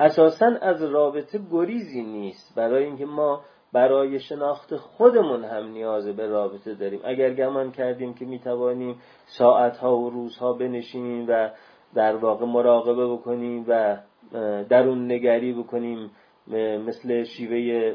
Speaker 1: اساسا از رابطه گریزی نیست. برای اینکه ما برای شناخت خودمون هم نیاز به رابطه داریم. اگر گمان کردیم که می‌توانیم ساعتها و روزها بنشینیم و در واقع مراقبه بکنیم و درون نگری بکنیم مثل شیوه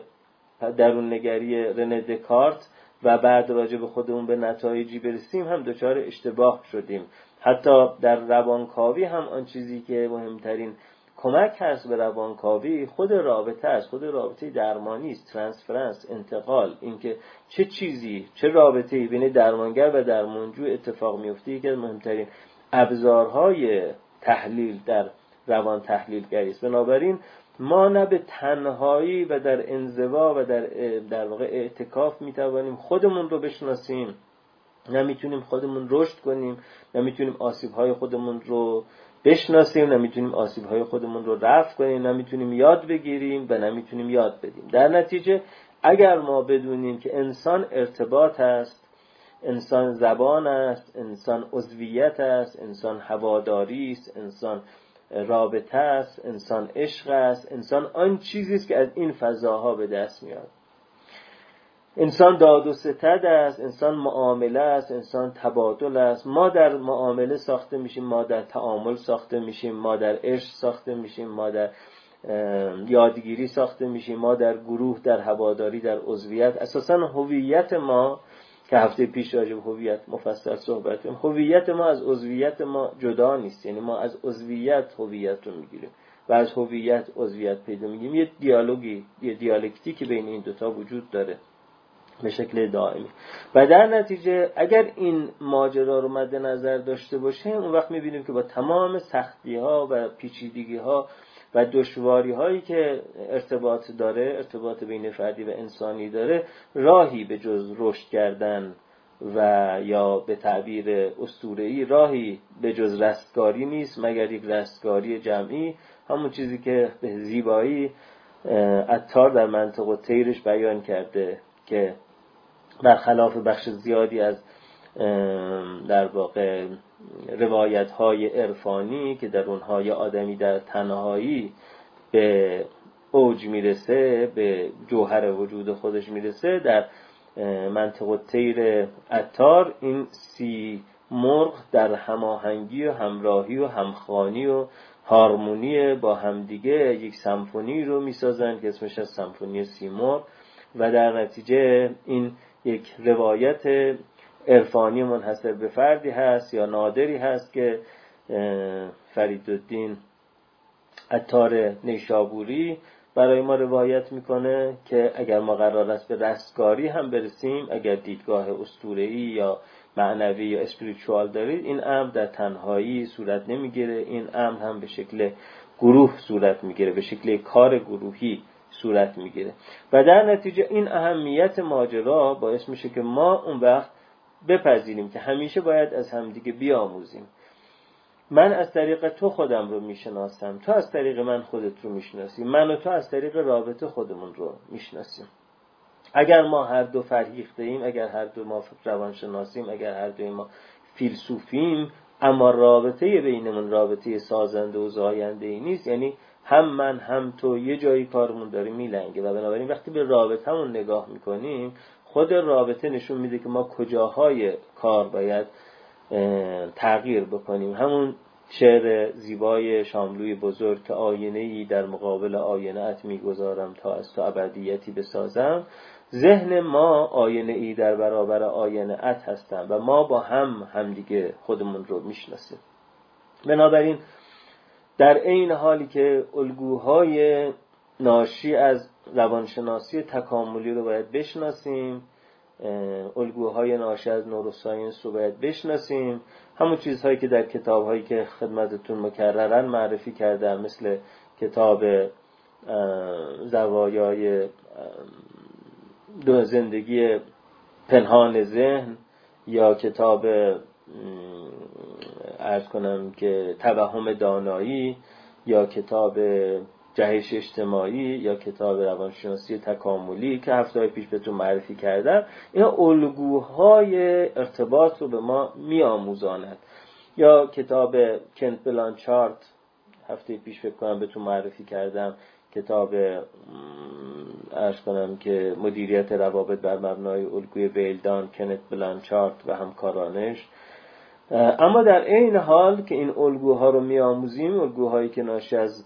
Speaker 1: درون نگری رنه دکارت و بعد راجع به خودمون به نتایجی برسیم هم دچار اشتباه شدیم. حتی در روانکاوی هم آن چیزی که مهمترین کمک هست به روانکاوی خود رابطه است خود رابطه درمانی است ترانسفرنس انتقال اینکه چه چیزی چه رابطه بین درمانگر و درمانجو اتفاق میفته یکی از مهمترین ابزارهای تحلیل در روان تحلیلگری است. بنابراین ما نه به تنهایی و در انزوا و در, در واقع اعتکاف می‌توانیم خودمون رو بشناسیم نمی‌تونیم خودمون رشد کنیم نمی‌تونیم آسیب های خودمون رو بشناسیم نمی‌تونیم آسیب های خودمون رو رفع کنیم نمی‌تونیم یاد بگیریم و نمی‌تونیم یاد بدیم. در نتیجه اگر ما بدونیم که انسان ارتباط است انسان زبان است انسان عضویت است انسان هواداری است انسان رابطه است انسان عشق است انسان آن چیزی است که از این فضاها به دست میاد. انسان داد و ستد است انسان معامله است انسان تبادل است. ما در معامله ساخته میشیم ما در تعامل ساخته میشیم ما در عشق ساخته میشیم ما در یادگیری ساخته میشیم ما در گروه در هواداری در عضویت. اساسا هویت ما که هفته پیش راجع به هویت مفصل صحبت کردیم هویت ما از عضویت ما جدا نیست. یعنی ما از عضویت هویت رو می‌گیریم و از هویت عضویت پیدا میگیم یه دیالوگی یه دیالکتیکی بین این دوتا وجود داره. به شکل دائمی و در نتیجه اگر این ماجرا رو مد نظر داشته باشیم اون وقت می‌بینیم که با تمام سختی ها و پیچیدگی ها و دشواری هایی که ارتباط داره ارتباط بین فردی و انسانی داره راهی به جز رشد کردن و یا به تعبیر ای راهی به جز رستگاری نیست مگر یک رستگاری جمعی همون چیزی که به زیبایی اتار در منطقه تیرش بیان کرده که برخلاف بخش زیادی از در واقع روایت های عرفانی که در اونها یه آدمی در تنهایی به اوج می‌رسه به جوهر وجود خودش می‌رسه در منطقه تیر اتار این سی مرغ در هماهنگی و همراهی و همخانی و هارمونی با همدیگه یک سمفونی رو می‌سازن که اسمش از سمفونی سی مرغ و در نتیجه این یک روایت عرفانی منحصر به فردی هست یا نادری هست که فریدالدین اتار نیشابوری برای ما روایت می‌کنه که اگر ما قرار است به رستگاری هم برسیم اگر دیدگاه اسطوره‌ای یا معنوی یا اسپریچوال دارید این امر در تنهایی صورت نمی‌گیره. این امر هم به شکل گروه صورت می‌گیره به شکل کار گروهی صورت می‌گیره. و در نتیجه این اهمیت ماجرا باعث میشه که ما اون وقت بپذیریم که همیشه باید از همدیگه بیاموزیم. من از طریق تو خودم رو می‌شناسم. تو از طریق من خودت رو می‌شناسی. من و تو از طریق رابطه خودمون رو می‌شناسیم. اگر ما هر دو فرهیخته ایم اگر هر دو ما روانشناسیم اگر هر دو ما فیلسوفیم اما رابطه بینمون رابطه سازنده و زاینده ای نیست. یعنی هم من هم تو یه جایی کارمون داره میلنگه. و بنابراین وقتی به رابطهمون نگاه می‌کنیم خود رابطه نشون میده که ما کجاهای کار باید تغییر بکنیم. همون شعر زیبای شاملوی بزرگ که آینه ای در مقابل آینه ات می‌گذارم تا از تو ابدیتی بسازم. ذهن ما آینه ای در برابر آینه ات هستن و ما با هم همدیگه خودمون رو می‌شناسیم. بنابراین در عین حالی که الگوهای ناشی از روانشناسی تکاملی رو باید بشناسیم الگوهای ناشی از نوروساینس رو باید بشناسیم. همون چیزهایی که در کتابهایی که خدمتتون مکررن معرفی کردم مثل کتاب زوایای دو زندگی پنهان ذهن یا کتاب ارز کنم که توهم دانایی یا کتاب جهش اجتماعی یا کتاب روانشناسی تکاملی که هفته پیش بهتون معرفی کردم اینا الگوهای ارتباط رو به ما میآموزاند. یا کتاب کنت بلانچارت هفته پیش فکر کنم بهتون معرفی کردم. کتاب ارز کنم که مدیریت روابط بر مبنای الگوی ویلدان کنت بلانچارت و همکارانش. اما در عین حال که این الگوها رو میآموزیم الگوهایی که ناشی از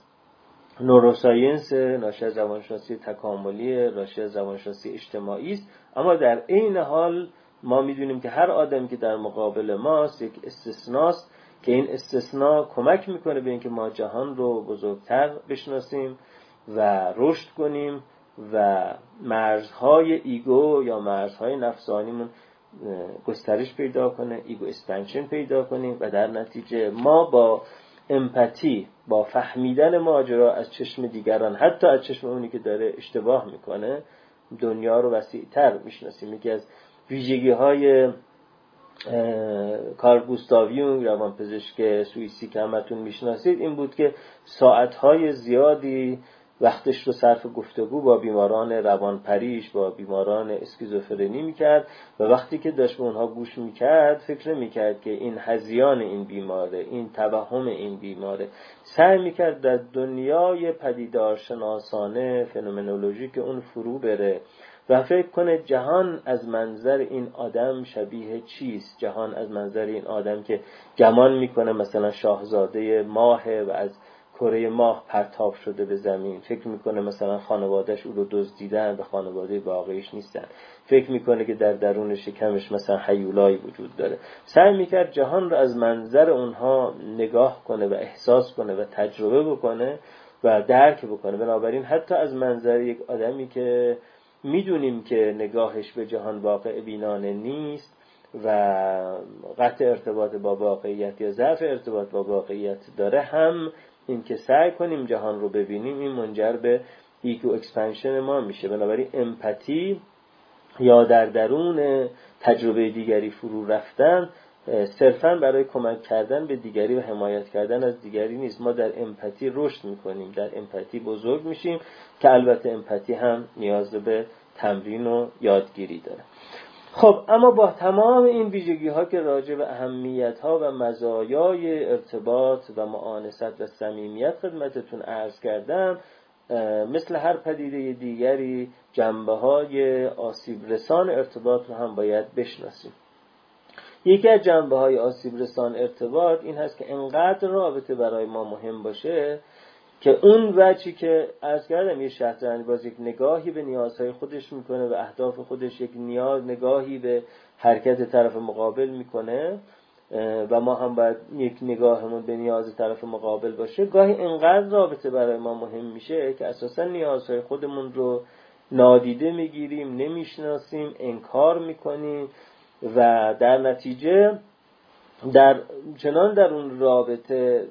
Speaker 1: نوروساینس ناشی از روانشناسی تکاملی ناشی از روانشناسی اجتماعی است. اما در عین حال ما می‌دونیم که هر آدمی که در مقابل ماست یک استثناست که این استثناء کمک می‌کنه به اینکه ما جهان رو بزرگتر بشناسیم و رشد کنیم و مرزهای ego یا مرزهای نفسانیمون گسترش پیدا کنه ego extension پیدا کنیم و در نتیجه ما با empathy با فهمیدن ماجرا از چشم دیگران حتی از چشم اونی که داره اشتباه می‌کنه دنیا رو وسیعتر می‌شناسیم. یکی از ویژگی های کار گوستاویون روان پزشک سوئیسی که همتون می‌شناسید این بود که ساعتهای زیادی وقتش رو صرف گفتگو با بیماران روان پریش با بیماران اسکیزوفرنی می‌کرد و وقتی که داشت به اونها گوش می‌کرد فکر می‌کرد که این هزیان این بیماره این توهم این بیماره. سعی می‌کرد در دنیای پدیدار شناسانه فنومنولوژی که اون فرو بره و فکر کنه جهان از منظر این آدم شبیه چیست؟ جهان از منظر این آدم که گمان می‌کنه مثلا شاهزاده ماهه و از کره ماه پرتاب شده به زمین. فکر می‌کنه مثلا خانوادهش او رو دزدیدن به خانواده واقعیش نیستن. فکر می‌کنه که در درون شکمش مثلا حیولایی وجود داره. سعی می‌کرد جهان رو از منظر اونها نگاه کنه و احساس کنه و تجربه بکنه و درک بکنه. بنابراین حتی از منظر یک آدمی که می‌دونیم که نگاهش به جهان واقع بینانه نیست و قطع ارتباط با واقعیت یا ضعف ارتباط با واقعیت داره هم این که سعی کنیم جهان رو ببینیم این منجر به ego expansion ما میشه. بنابراین empathy یا در درون تجربه دیگری فرو رفتن صرفا برای کمک کردن به دیگری و حمایت کردن از دیگری نیست. ما در empathy رشد می‌کنیم در empathy بزرگ میشیم که البته امپاتی هم نیاز به تمرین و یادگیری داره. خب اما با تمام این ویژگی ها که راجع به اهمیت ها و مزایای ارتباط و معانست و صمیمیت خدمتتون عرض کردم مثل هر پدیده دیگری جنبه های آسیب رسان ارتباط رو هم باید بشناسیم. یکی از جنبه های آسیب رسان ارتباط این هست که انقدر رابطه برای ما مهم باشه که اون وجهی که از کردم یه شطرنج باز یک نگاهی به نیازهای خودش می‌کنه و اهداف خودش یک نیاز نگاهی به حرکت طرف مقابل می‌کنه و ما هم باید یک نگاهمون به نیاز طرف مقابل باشه. گاهی انقدر رابطه برای ما مهم میشه که اساسا نیازهای خودمون رو نادیده می‌گیریم نمی‌شناسیم انکار می‌کنیم و در نتیجه در چنان در اون رابطه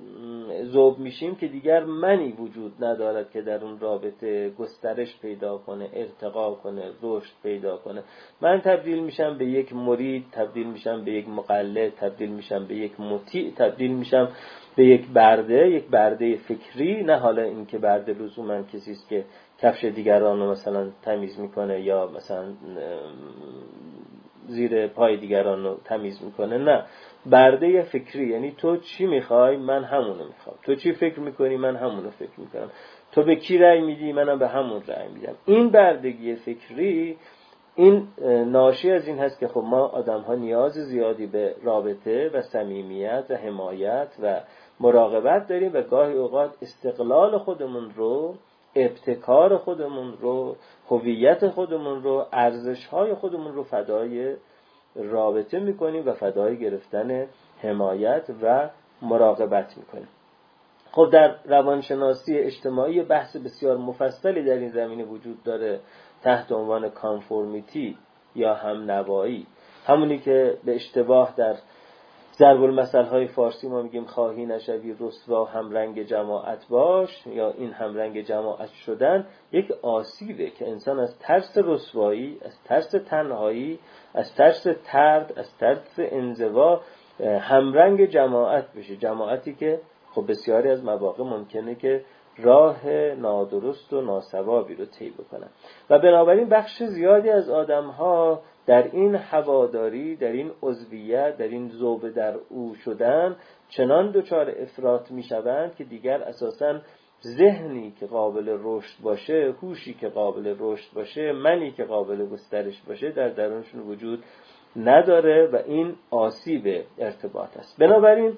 Speaker 1: زوب میشیم که دیگر منی وجود ندارد که در اون رابطه گسترش پیدا کنه ارتقا کنه رشد پیدا کنه. من تبدیل میشم به یک مرید تبدیل میشم به یک مقلد تبدیل میشم به یک مطیع تبدیل میشم به یک برده یک برده فکری. نه حالا اینکه برده لزوما کسی است که کفش دیگران رو مثلا تمیز می‌کنه یا مثلا زیر پای دیگران رو تمیز می‌کنه نه. برده فکری یعنی تو چی می‌خوای؟ من همونو می‌خوام. تو چی فکر می‌کنی؟ من همونو فکر می‌کنم. تو به کی رأی میدی؟ منم به همون رأی میدم. این بردگی فکری این ناشی از این هست که خب ما آدم ها نیاز زیادی به رابطه و صمیمیت و حمایت و مراقبت داریم و گاهی اوقات استقلال خودمون رو ابتکار خودمون رو هویت خودمون رو ارزش های خودمون رو فدای رابطه می‌کنیم و فدای گرفتن حمایت و مراقبت می‌کنیم خب در روانشناسی اجتماعی بحث بسیار مفصلی در این زمینه وجود داره تحت عنوان کانفورمیتی یا هم نوایی همونی که به اشتباه در ضرب المثل های فارسی ما میگیم خواهی نشوی رسوا رنگ جماعت باش یا این همرنگ جماعت شدن یک آسیبه که انسان از ترس رسوایی از ترس تنهایی از ترس ترد از ترس انزوا همرنگ جماعت بشه. جماعتی که خب بسیاری از مواقع ممکنه که راه نادرست و ناسوابی رو طی بکنن. و بنابراین بخش زیادی از آدم ها در این هواداری در این عضویت در این زوبه در او شدن چنان دچار افراط می شوند که دیگر اساسا ذهنی که قابل رشد باشه هوشی که قابل رشد باشه منی که قابل گسترش باشه در درونشون وجود نداره و این آسیب ارتباط است. بنابراین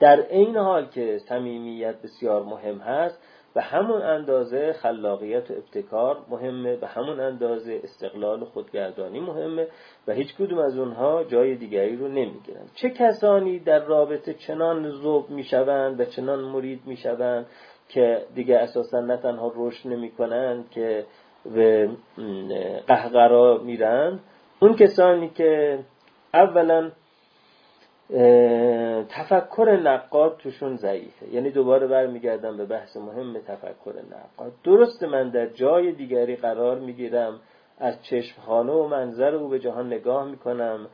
Speaker 1: در این حال که صمیمیت بسیار مهم هست به همون اندازه خلاقیت و ابتکار مهمه به همون اندازه استقلال و خودگردانی مهمه و هیچ کدوم از اونها جای دیگری رو نمی‌گیرن. چه کسانی در رابطه چنان ذوب می‌شوند و چنان مرید می‌شوند که دیگه اساسا نه تنها رشد نمی‌کنند که به قهقرا میرن اون کسانی که اولا تفکر نقاد توشون ضعیفه. یعنی دوباره برمیگردم به بحث مهم تفکر نقاد. درست من در جای دیگری قرار می‌گیرم. از چشمخانه و منظر او به جهان نگاه می‌کنم.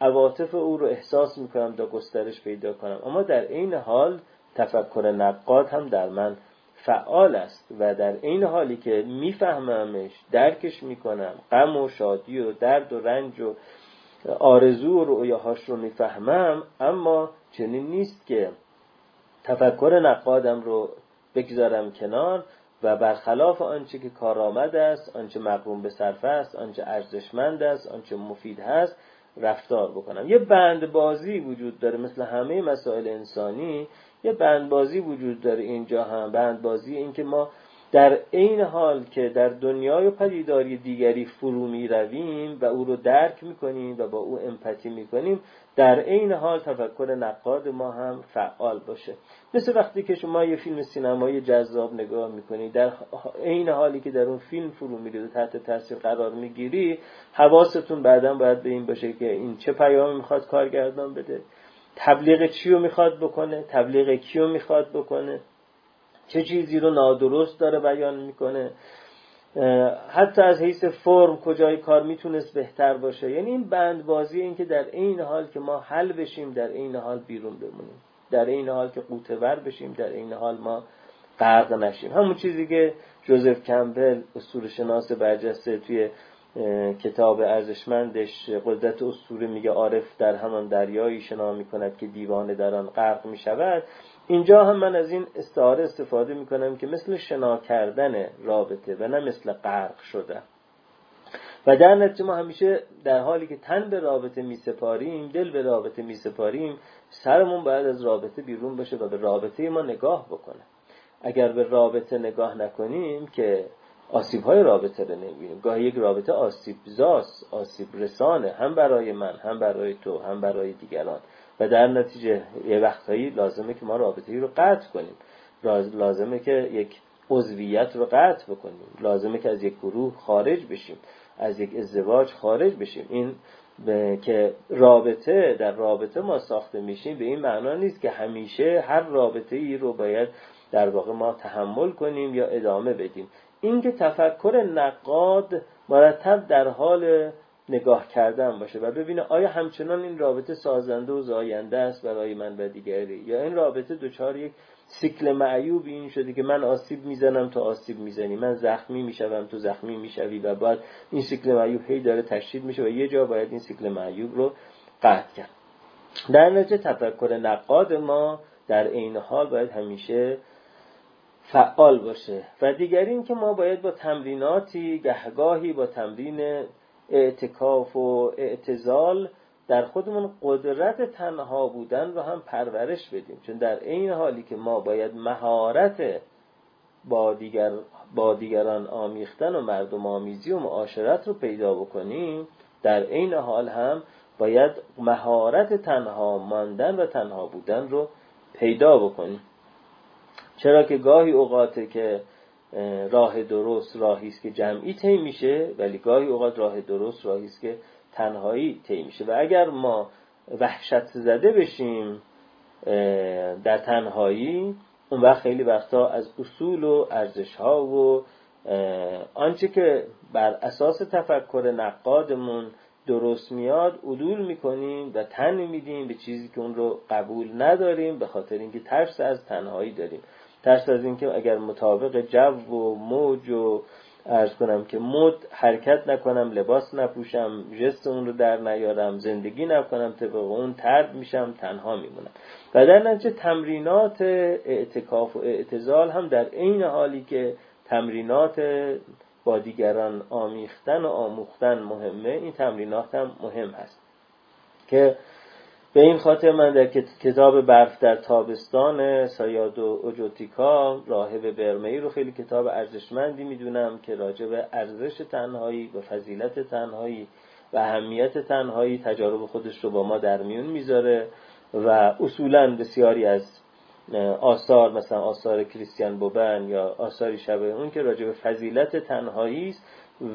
Speaker 1: عواطف او رو احساس می‌کنم تا گسترش پیدا کنم. اما در عین حال تفکر نقاد هم در من فعال است و در این حالی که میفهممش درکش می‌کنم. غم و شادی و درد و رنج و آرزو و رؤیاهاش رو می‌فهمم اما چنین نیست که تفکر نقادم رو بگذارم کنار و برخلاف آنچه که کارآمد است آنچه مقروم به صرفه است آنچه ارزشمند است آنچه مفید هست رفتار بکنم. یه بند بازی وجود داره مثل همه مسائل انسانی یه بندبازی وجود داره اینجا هم. بندبازی این که ما در عین حال که در دنیای پدیداری دیگری فرو می رویم و او رو درک می کنیم و با او امپاتی می کنیم در عین حال تفکر نقاد ما هم فعال باشه. مثل وقتی که شما یه فیلم سینمایی جذاب نگاه می‌کنید در عین حالی که در اون فیلم فرو میرید و تحت تاثیر قرار می‌گیری حواستون بعدا باید به این باشه که این چه پیامی می‌خواد کارگردان بده تبلیغ چی رو می‌خواد بکنه تبلیغ کی رو می‌خواد بکنه؟ چه چیزی رو نادرست داره بیان می‌کنه؟ حتی از حیث فرم کجای کار می‌تونست بهتر باشه؟ یعنی این بند بازی این که در این حال که ما حل بشیم در این حال بیرون بمونیم. در این حال که قوتور بشیم در این حال ما غرق نشیم. همون چیزی که جوزف کمبل اصول شناس برجسته توی کتاب ارزشمندش قدرت اسطوره میگه عارف در همان دریایی شنا می‌کند که دیوانه در آن غرق می‌شود. اینجا هم من از این استعاره استفاده می‌کنم که مثل شنا کردن رابطه و نه مثل غرق شده و در نتیجه ما همیشه در حالی که تن به رابطه میسپاریم دل به رابطه میسپاریم سرمون باید از رابطه بیرون باشه و به رابطه ما نگاه بکنه. اگر به رابطه نگاه نکنیم که آسیب های رابطه رو نمی‌بینیم. گاهی یک رابطه آسیب زاست آسیب رسانه هم برای من هم برای تو هم برای دیگران. و در نتیجه یه وقتهایی لازمه که ما رابطه رو قطع کنیم. لازمه که یک عضویت رو قطع بکنیم. لازمه که از یک گروه خارج بشیم. از یک ازدواج خارج بشیم. این که رابطه در رابطه ما ساخته میشیم به این معنا نیست که همیشه هر رابطه ای رو باید در واقع ما تحمل کنیم یا ادامه بدیم. اینکه تفکر نقاد مرتب در حال نگاه کردن باشه و ببینه آیا همچنان این رابطه سازنده و زاینده است برای من و دیگری یا این رابطه دچار یک سیکل معیوب این شده که من آسیب می‌زنم تو آسیب می‌زنی. من زخمی می‌شوم تو زخمی می‌شوی و بعد این سیکل معیوب هی داره تشدید میشه و یه جا باید این سیکل معیوب رو قطع کرد. در نتیجه تفکر نقاد ما در عین حال باید همیشه فعال باشه. و دیگر این که ما باید با تمریناتی گهگاهی با تمرین اعتکاف و اعتزال در خودمون قدرت تنها بودن رو هم پرورش بدیم. چون در این حالی که ما باید مهارت با, دیگر با دیگران آمیختن و مردم آمیزی و معاشرت رو پیدا بکنیم در این حال هم باید مهارت تنها ماندن و تنها بودن رو پیدا بکنیم. چرا که گاهی اوقاته که راه درست راهی است که جمعی طی میشه ولی گاهی اوقات راه درست راهی است که تنهایی طی میشه. و اگر ما وحشت زده بشیم در تنهایی اون وقت خیلی وقتا از اصول و ارزش ها و آنچه که بر اساس تفکر نقادمون درست میاد عدول می‌کنیم و تن میدیم به چیزی که اون رو قبول نداریم به خاطر اینکه ترس از تنهایی داریم. ترس از اینکه اگر مطابق جو و موج و ارز کنم که مد حرکت نکنم لباس نپوشم جست اون رو در نیارم زندگی نکنم طبق اون ترد میشم تنها میمونم. و در نتیجه تمرینات اعتکاف و اعتزال هم در عین حالی که تمرینات با دیگران آمیختن و آموختن مهمه این تمرینات هم مهم هست. که به این خاطر من در کتاب برف در تابستان سایادو اوجوتیکا راهب برمهی رو خیلی کتاب ارزشمندی می‌دونم که راجع به ارزش تنهایی و فضیلت تنهایی و اهمیت تنهایی تجارب خودش رو با ما در میون می‌ذاره و اصولا بسیاری از آثار مثلا آثار کریستیان بوبن یا آثاری شبه اون که راجع به فضیلت تنهایی است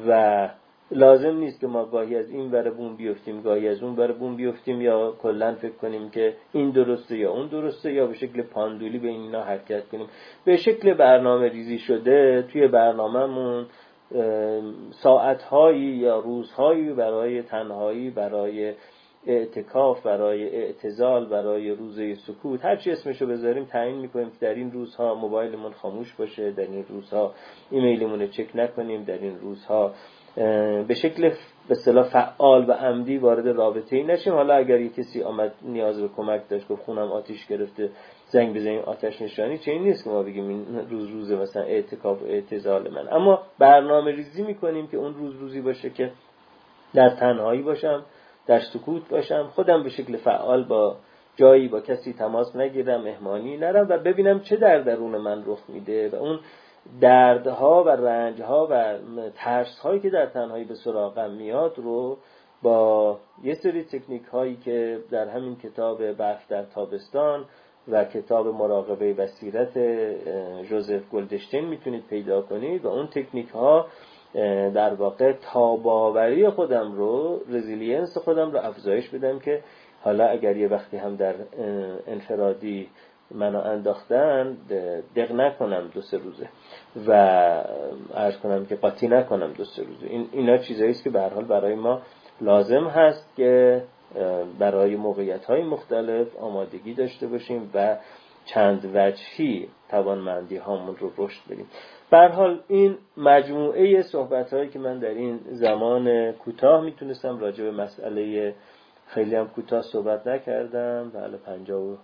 Speaker 1: و لازم نیست که ما گاهی از این ور بوم بیفتیم گاهی از اون ور بوم بیفتیم یا کلا فکر کنیم که این درسته یا اون درسته یا به شکل پاندولی به اینا حرکت کنیم. به شکل برنامه ریزی شده توی برنامهمون ساعتهایی یا روزهایی برای تنهایی برای اعتکاف برای اعتزال برای روزه سکوت هر چی اسمشو بذاریم تعیین می‌کنیم که در این روزها موبایلمون خاموش باشه در این روزها ایمیلمون رو چک نکنیم در این روزها به شکل به صلاح فعال و عمدی وارد رابطه ای نشیم. حالا اگر یه کسی آمد نیاز به کمک داشت گفت خونم آتیش گرفته زنگ بزنیم آتش نشانی چه این نیست که ما بگیم این روز روزه مثلا اعتکاف و اعتزال من اما برنامه ریزی می‌کنیم که اون روز روزی باشه که در تنهایی باشم در سکوت باشم خودم به شکل فعال با جایی با کسی تماس نگیرم مهمانی نرم و ببینم چه در درون من رخ میده و اون دردها و رنجها و ترس هایی که در تنهایی به سراغم میاد رو با یه سری تکنیک هایی که در همین کتاب برف در تابستان و کتاب مراقبه بصیرت جوزف گلدشتین می‌تونید پیدا کنید و اون تکنیک ها در واقع تاب‌آوری خودم رو resilience خودم رو افزایش بدم که حالا اگر یه وقتی هم در انفرادی منو انداختن دق نکنم دو سه روزه و عرض کنم که قاطی نکنم دو سه روزه. این اینا چیزایی است که به حال برای ما لازم هست که برای موقعیت های مختلف آمادگی داشته باشیم و چند وجهی توانمندی هامون رو رشد بدیم. به حال این مجموعه صحبت هایی که من در این زمان کوتاه می‌تونستم راجع به مسئله خیلی هم کوتاه صحبت نکردم. بله پنجاه و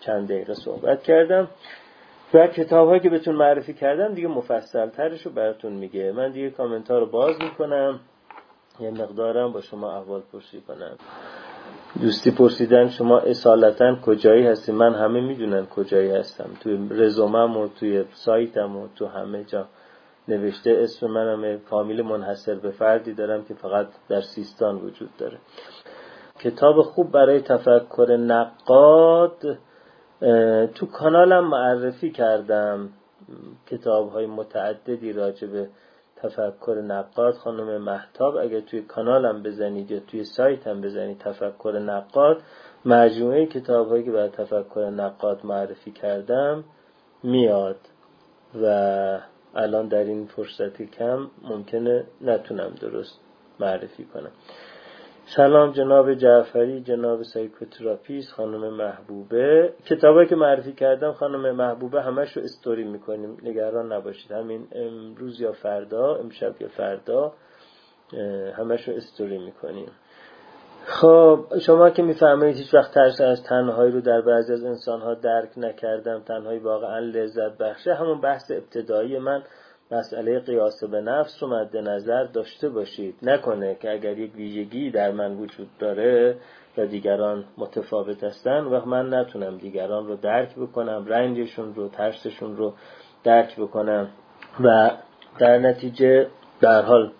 Speaker 1: چند دقیقه صحبت کردم و کتاب هایی که بهتون معرفی کردم دیگه مفصل ترش رو براتون میگه. من دیگه کامنت ها رو باز می‌کنم. یه مقدارم با شما احوال پرسی کنم. دوستی پرسیدن شما اصالتا کجایی هستی؟ من همه می‌دونن کجایی هستم. توی رزومم و توی سایتم و تو همه جا نوشته اسم منم. فامیل منحصر به فردی دارم که فقط در سیستان وجود داره. کتاب خوب برای تفکر نقاد تو کانالم معرفی کردم کتاب های متعددی راجع به تفکر نقاد. خانم محتاب اگر توی کانالم بزنید یا توی سایتم بزنید تفکر نقاد مجموعه کتاب هایی که برای تفکر نقاد معرفی کردم میاد و الان در این فرصتی کم ممکنه نتونم درست معرفی کنم. سلام جناب جعفری جناب psychotherapist خانم محبوبه. کتابایی که معرفی کردم خانم محبوبه همش رو استوری می‌کنیم. نگران نباشید. همین امروز یا فردا امشب یا فردا همش رو استوری می‌کنیم. خب شما که می‌فهمید هیچ وقت ترس از تنهایی رو در بعضی از انسانها درک نکردم تنهایی واقعا لذت بخشه همون بحث ابتدایی من. مسئله قیاس به نفس رو مد نظر داشته باشید. نکنه که اگر یک ویژگی در من وجود داره و دیگران متفاوت هستن و من نتونم دیگران رو درک بکنم رنجشون رو ترسشون رو درک بکنم. و در نتیجه در حال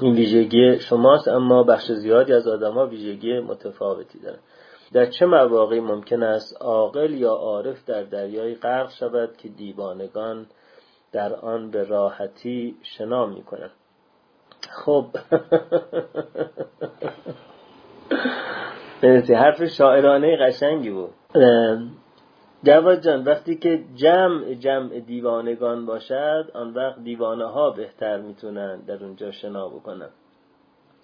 Speaker 1: این ویژگی شماست اما بخش زیادی از آدما ویژگی متفاوتی دارن. در چه مواقعی ممکن است عاقل یا عارف در دریای غرق شود که دیوانگان در آن به راحتی شنا می‌کنن خب. حرف شاعرانه قشنگی بود. جواد جان وقتی که جمع جمع دیوانگان باشد آن وقت دیوانه ها بهتر می‌تونن در اونجا شنا بکنن.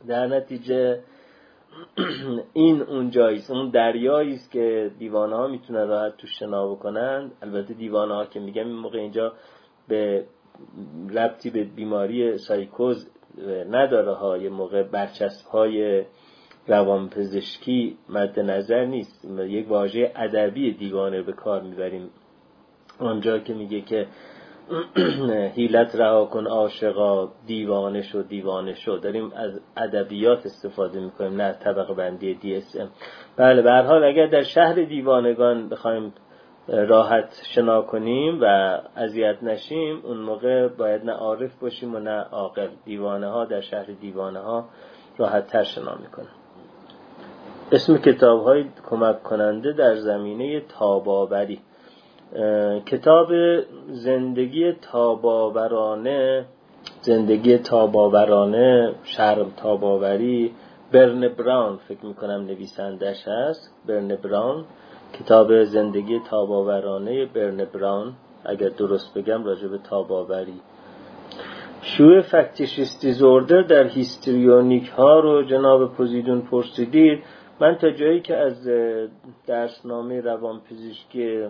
Speaker 1: در نتیجه این اون جاییست اون دریایی است که دیوانه ها می‌تونن راحت تو شنا بکنن. البته دیوانه ها که میگم این موقع اینجا به ربطی به بیماری سایکوز نداره ها یه موقع برچسب های روانپزشکی مد نظر نیست. یک واژه ادبی دیوانه به کار می‌بریم. آنجا که میگه که هیلت رها کن عاشقا دیوانه شو دیوانه شو. داریم از ادبیات استفاده می‌کنیم نه طبق بندی ام. بله به حال اگر در شهر دیوانگان بخوایم راحت شنا کنیم و اذیت نشیم اون موقع باید نه عارف باشیم و نه عاقل. دیوانه ها در شهر دیوانه ها راحت تر شنا می‌کنن. اسم کتاب های کمک کننده در زمینه تاباوری. کتاب زندگی تاباورانه زندگی تاباورانه شرم تاباوری برن براون فکر می‌کنم نویسندش هست برن براون. کتاب زندگی تاب‌آورانه برن براون اگر درست بگم راجع به تاب‌آوری. شوه factitious disorder در histrionic ها رو جناب پوزیدون پرسیدید. من تا جایی که از درسنامه روانپزشکی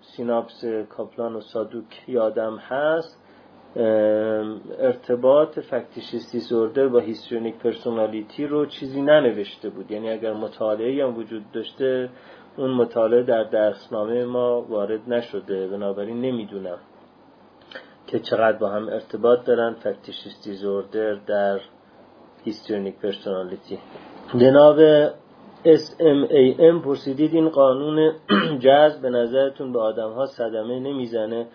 Speaker 1: سیناپس کاپلان و سادوک یادم هست ارتباط factitious disorder با histrionic personality رو چیزی ننوشته بود. یعنی اگر مطالعه هم وجود داشته اون مطالعه در درسنامه ما وارد نشده. بنابراین نمی‌دونم که چقدر با هم ارتباط دارن. factitious disorder در histrionic personality جناب SMAM پرسیدید این قانون جذب به نظرتون به آدم ها صدمه نمی‌زنه.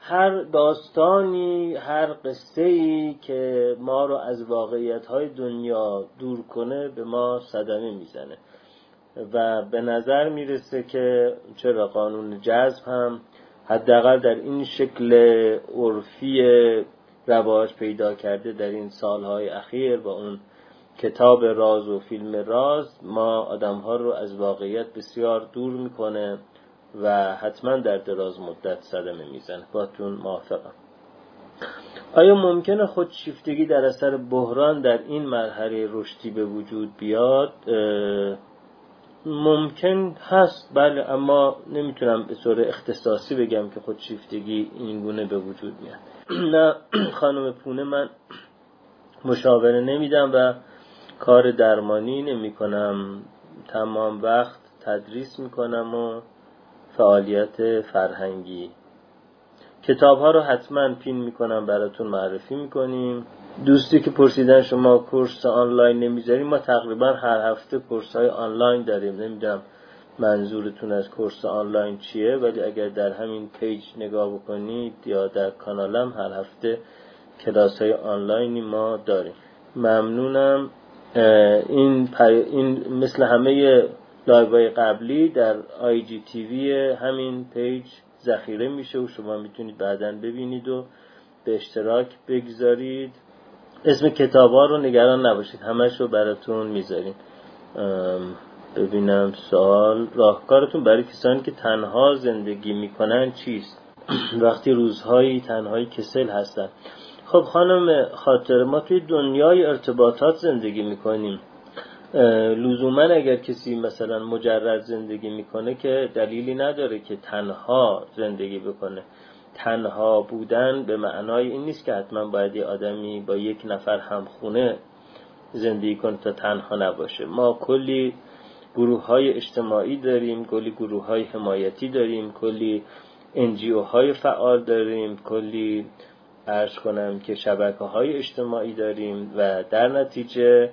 Speaker 1: هر داستانی هر قصه ای که ما رو از واقعیت های دنیا دور کنه به ما صدمه می‌زنه. و به نظر می‌رسه که چرا قانون جذب هم حداقل در این شکل عرفی رواج پیدا کرده در این سالهای اخیر با اون کتاب راز و فیلم راز ما آدم ها رو از واقعیت بسیار دور می‌کنه و حتما در دراز مدت صدمه می‌زنه. باتون موافقم. آیا ممکنه خودشیفتگی در اثر بحران در این مرحله رشدی به وجود بیاد؟ ممکن هست بله اما نمی‌تونم به طور اختصاصی بگم که خودشیفتگی این گونه به وجود میاد. نه خانم پونه من مشاوره نمیدم و کار درمانی نمی کنم تمام وقت تدریس می کنم و فعالیت فرهنگی. کتاب ها رو حتما پین می کنم براتون معرفی می کنیم دوستی که پرسیدن شما کورس آنلاین نمی‌ذاریم ما تقریبا هر هفته کورس های آنلاین داریم. نمی‌دونم منظورتون از course آنلاین چیه ولی اگر در همین page نگاه بکنید یا در کانالم هر هفته کلاس های آنلاینی ما داریم. ممنونم. این, این مثل همه live قبلی در IGTV همین page ذخیره میشه و شما می‌تونید بعدا ببینید و به اشتراک بگذارید. اسم کتاب ها رو نگران نباشید. همش رو براتون می‌ذاریم. ببینم سوال. راهکارتون برای کسانی که تنها زندگی می‌کنن چیست؟ وقتی روزهایی تنهایی کسل هستن. خب خانم خاطر ما توی دنیای ارتباطات زندگی می‌کنیم. لزوما اگر کسی مثلا مجرد زندگی می‌کنه که دلیلی نداره که تنها زندگی بکنه. تنها بودن به معنای این نیست که حتما باید یه آدمی با یک نفر هم خونه زندگی کنه تا تنها نباشه. ما کلی گروه های اجتماعی داریم کلی گروه های حمایتی داریم کلی انجیو های فعال داریم کلی ارز کنم که شبکه های اجتماعی داریم و در نتیجه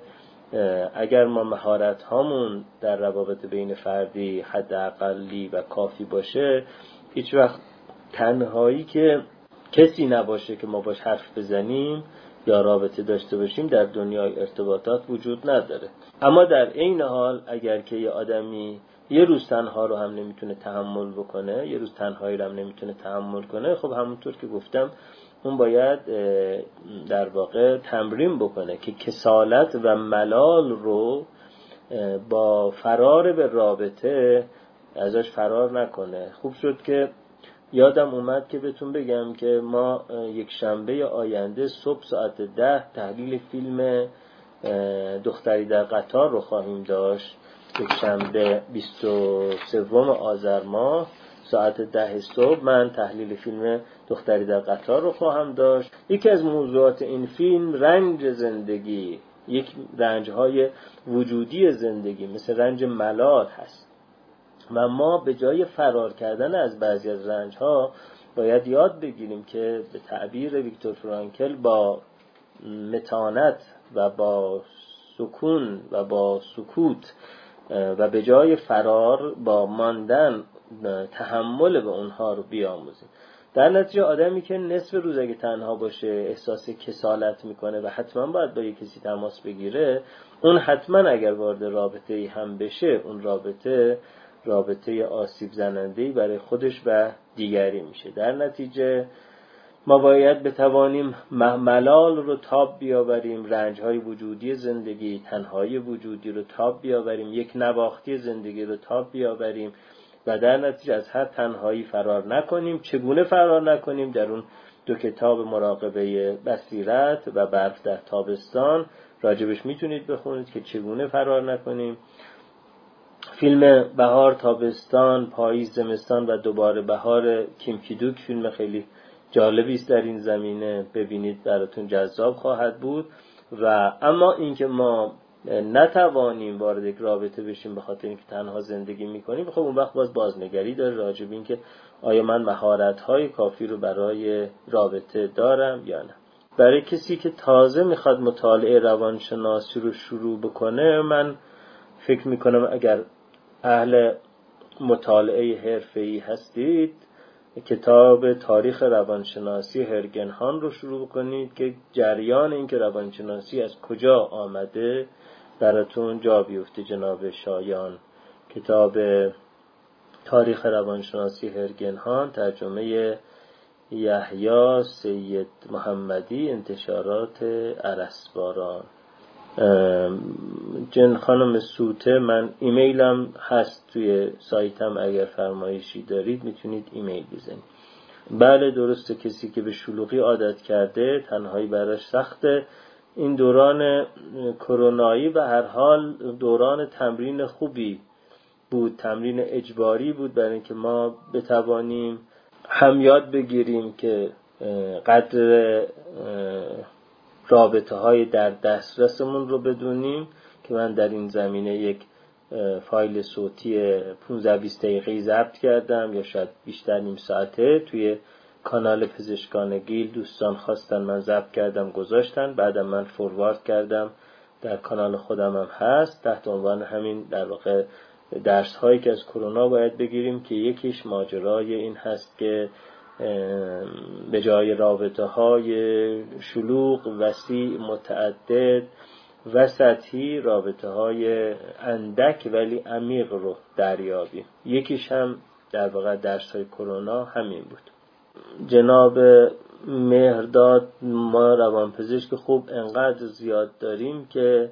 Speaker 1: اگر ما مهارت هامون در روابط بین فردی حداقلی و کافی باشه هیچ وقت تنهایی که کسی نباشه که ما باش حرف بزنیم یا رابطه داشته باشیم در دنیای ارتباطات وجود نداره. اما در عین حال اگر که یه آدمی یه روز تنها رو هم نمی‌تونه تحمل بکنه یه روز تنهایی رو هم نمی‌تونه تحمل کنه خب همونطور که گفتم اون باید در واقع تمرین بکنه که کسالت و ملال رو با فرار به رابطه ازش فرار نکنه. خوب شد که یادم اومد که بهتون بگم که ما یک شنبه آینده صبح ساعت ده تحلیل فیلم دختری در قطار رو خواهیم داشت. یک شنبه 23 آذر ماه ساعت ده صبح من تحلیل فیلم دختری در قطار رو خواهم داشت. یکی از موضوعات این فیلم رنج زندگی یک رنج های وجودی زندگی مثل رنج ملال هست. و ما به جای فرار کردن از بعضی از رنج ها باید یاد بگیریم که به تعبیر ویکتور فرانکل با متانت و با سکون و با سکوت و به جای فرار با ماندن تحمل به اونها رو بیاموزیم. در نتیجه آدمی که نصف روز اگه تنها باشه احساس کسالت می‌کنه و حتما باید با یه کسی تماس بگیره اون حتما اگر وارد رابطه ای هم بشه اون رابطه رابطه آسیب زننده برای خودش و دیگری میشه. در نتیجه ما باید بتوانیم ملال رو تاب بیاوریم رنج های وجودی زندگی تنهایی وجودی رو تاب بیاوریم یک نواختی زندگی رو تاب بیاوریم و در نتیجه از هر تنهایی فرار نکنیم. چگونه فرار نکنیم؟ در اون دو کتاب مراقبه بصیرت و برف در تابستان. راجبش می‌تونید بخونید که چگونه فرار نکنیم. فیلم بهار تابستان پاییز زمستان و دوباره بهار کیمکیدوک فیلم خیلی جالبی است در این زمینه. ببینید براتون جذاب خواهد بود. و اما اینکه ما نتوانیم وارد یک رابطه بشیم به خاطر اینکه تنها زندگی می‌کنیم خب اون وقت باز بازنگری داره. راجب اینکه آیا من مهارت های کافی رو برای رابطه دارم یا نه. برای کسی که تازه می‌خواد مطالعه روانشناسی رو شروع بکنه من فکر می‌کنم اگر اهل مطالعه حرفه‌ای هستید کتاب تاریخ روانشناسی هرگنهان رو شروع کنید که جریان این که روانشناسی از کجا آمده براتون جا بیفته جناب شایان. کتاب تاریخ روانشناسی هرگنهان ترجمه یحیی سید محمدی انتشارات عرسباران جن خانم سوته من ایمیلم هست توی سایتم اگر فرمایشی دارید می‌تونید ایمیل بزنید. بله درسته کسی که به شلوغی عادت کرده تنهایی براش سخته. این دوران کرونایی به هر حال دوران تمرین خوبی بود تمرین اجباری بود. برای اینکه ما بتوانیم هم یاد بگیریم که قدر رابطه های در دسترسمون رو بدونیم. که من در این زمینه یک فایل صوتی 15 20 دقیقه ضبط کردم یا شاید بیشتر نیم ساعته. توی کانال پزشکان گیل دوستان خواستن من ضبط کردم گذاشتن. بعدم من فوروارد کردم. در کانال خودم هم هست. تحت عنوان همین در واقع درس هایی که از کرونا باید بگیریم که یکیش ماجرای این هست که به جای رابطه های شلوغ وسیع متعدد و سطحی رابطه های اندک ولی عمیق رو دریابیم. یکیش هم در واقع درس های کرونا همین بود. جناب مهرداد ما روانپزشک خوب انقدر زیاد داریم که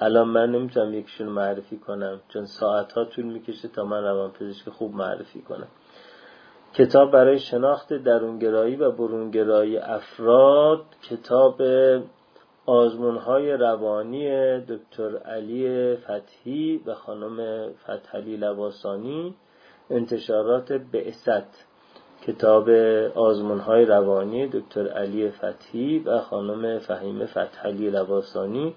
Speaker 1: الان من نمی‌تونم یکشون معرفی کنم چون ساعت ها طول می‌کشه تا من روانپزشک خوب معرفی کنم. کتاب برای شناخت درونگرایی و برونگرایی افراد کتاب آزمونهای روانی دکتر علی فتحی و خانم فتحلی لباسانی انتشارات بعثت کتاب آزمونهای روانی دکتر علی فتحی و خانم فهیم فتحلی لباسانی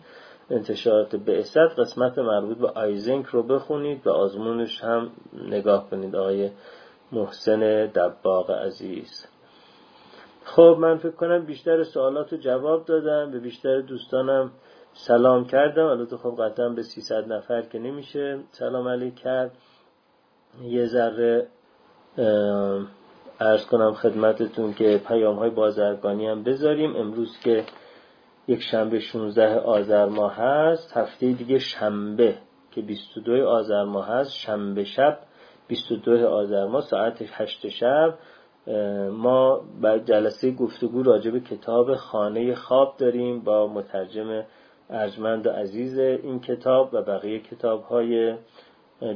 Speaker 1: انتشارات بعثت. قسمت مربوط به آیزنک رو بخونید و آزمونش هم نگاه کنید آقای محسن دباغ عزیز. خب من فکر کنم بیشتر سوالات رو جواب دادم به بیشتر دوستانم سلام کردم. البته خب قطعا به 300 نفر که نمیشه سلام علیک کرد. یه ذره ارز کنم خدمتتون که پیام های بازرگانی هم بذاریم. امروز که یک شنبه 16 آذر ماه هست هفته دیگه شنبه که 22 آذر ماه هست شنبه شب 22 آذر ماه ساعت 8 شب. ما بعد جلسه گفتگو راجع به کتاب خانه خواب داریم با مترجم ارجمند و عزیز این کتاب و بقیه کتاب های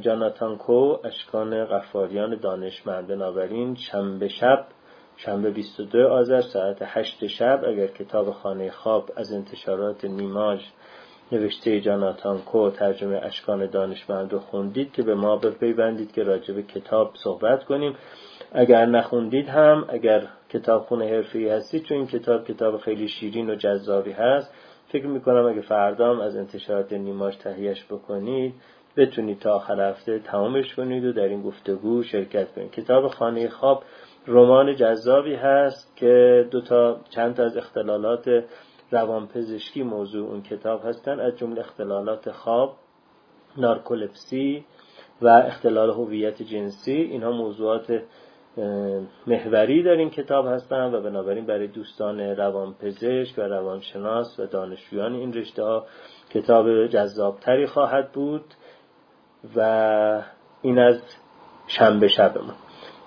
Speaker 1: جاناتان کو اشکان غفاریان دانشمند. بنابراین شنبه شب شنبه 22 آذر ساعت 8 شب اگر کتاب خانه خواب از انتشارات نیماج نوشته جاناتان کو ترجمه اشکان دانشمند رو خوندید که به ما بپیوندید که راجع به کتاب صحبت کنیم. اگر نخوندید هم اگر کتاب خونه حرفی هستید چون این کتاب کتاب خیلی شیرین و جذابی هست فکر می‌کنم اگه فردام از انتشارات نیماش تهیهش بکنید بتونید تا آخر هفته تمامش کنید و در این گفتگو شرکت کنید. کتاب خانه خواب رمان جذابی هست که دو تا چند تا از اختلالات روانپزشکی موضوع اون کتاب هستن از جمله اختلالات خواب نارکولپسی و اختلال هویت جنسی. اینها موضوعات محوری در این کتاب هستن و بنابراین برای دوستان روانپزشک و روانشناس و دانشجویان این رشته ها کتاب جذابتری خواهد بود و این از شنبه شبمون.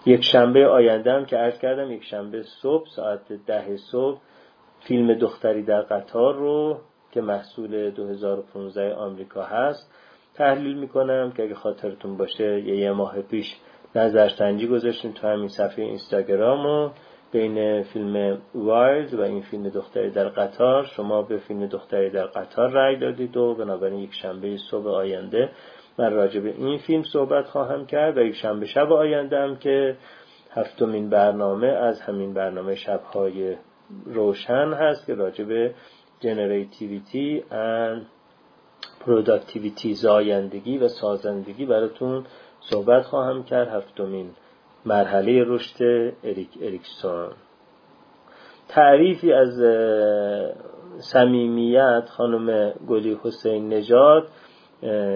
Speaker 1: یک شنبه آینده هم که عرض کردم یک شنبه صبح ساعت ده صبح فیلم دختری در قطار رو که محصول 2015 آمریکا هست تحلیل می‌کنم که اگه خاطرتون باشه یه ماه پیش نظرسنجی گذاشتیم تو همین صفحه اینستاگرام و بین فیلم وایلد و این فیلم دختری در قطار شما به فیلم دختری در قطار رأی دادید و بنابراین یک شنبه صبح آینده من راجع به این فیلم صحبت خواهم کرد و یک شنبه شب آینده هم که هفتمین برنامه از همین برنامه شبهای روشن هست که راجع به generativity and productivity زایندگی و سازندگی براتون صحبت خواهم کرد. هفتمین مرحله رشد اریک اریکسون. تعریفی از صمیمیت خانم گلی حسین نژاد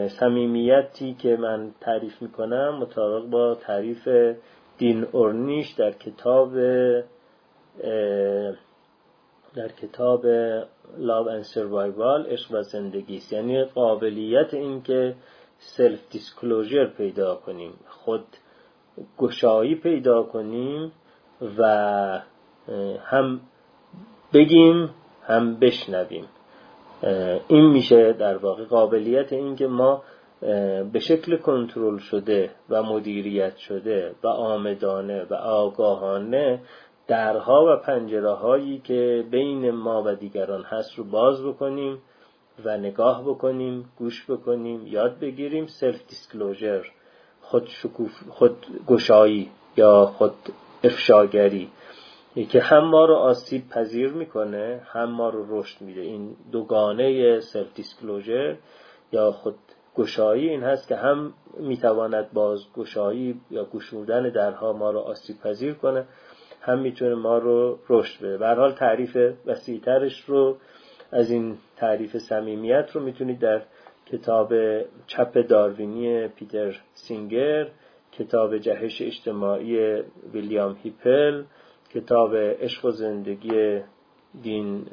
Speaker 1: صمیمیتی که من تعریف می‌کنم مطابق با تعریف دین اورنیش در کتاب در کتاب Love and Survival عشق و زندگی یعنی قابلیت این که self disclosure پیدا کنیم. خود گشایی پیدا کنیم و هم بگیم هم بشنویم. این میشه در واقع قابلیت این که ما به شکل کنترل شده و مدیریت شده و آمدانه و آگاهانه درها و پنجره هایی که بین ما و دیگران هست رو باز بکنیم. و نگاه بکنیم گوش بکنیم یاد بگیریم سلف دیسکلوژر خود شکوف خود گشایی یا خود افشاگری که هم ما رو آسیب پذیر می‌کنه هم ما رو رشد میده. این دوگانه self disclosure یا خود گشایی این هست که هم می‌تواند باز گشایی یا گشودن درها ما رو آسیب پذیر کنه هم می‌تونه ما رو رشد بده. به حال تعریف وسیعترش رو از این تعریف صمیمیت رو می‌تونید در کتاب چپ داروینی پیتر سینگر کتاب جهش اجتماعی ویلیام هیپل کتاب عشق و زندگی دین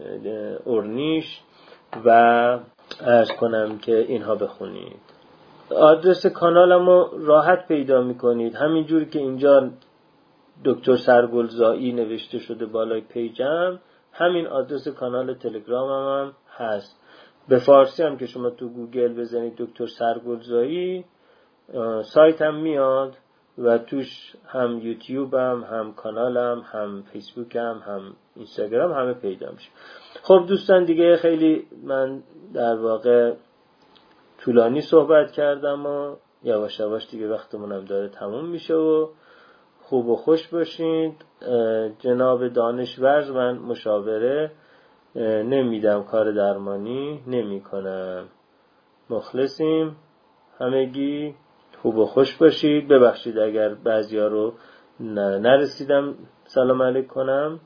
Speaker 1: اورنیش و عرض کنم که اینها بخونید. آدرس کانالم رو راحت پیدا می‌کنید. همینجوری که اینجا دکتر سرگلزایی نوشته شده بالای page م همین آدرس کانال تلگرام هم. هست. به فارسی هم که شما تو گوگل بزنید دکتر سرگلزایی سایت هم میاد و توش هم یوتیوب هم هم کانالم هم فیسبوک هم هم اینستاگرام همه پیدا میشه. خب دوستان دیگه خیلی من در واقع طولانی صحبت کردم و یواش یواش دیگه وقتمونم داره تموم میشه و خوب و خوش باشید جناب دانشور من مشاوره نمیدم کار درمانی نمی کنم مخلصیم. همگی خوب و خوش باشید. ببخشید اگر بعضیا رو نرسیدم سلام علیک کنم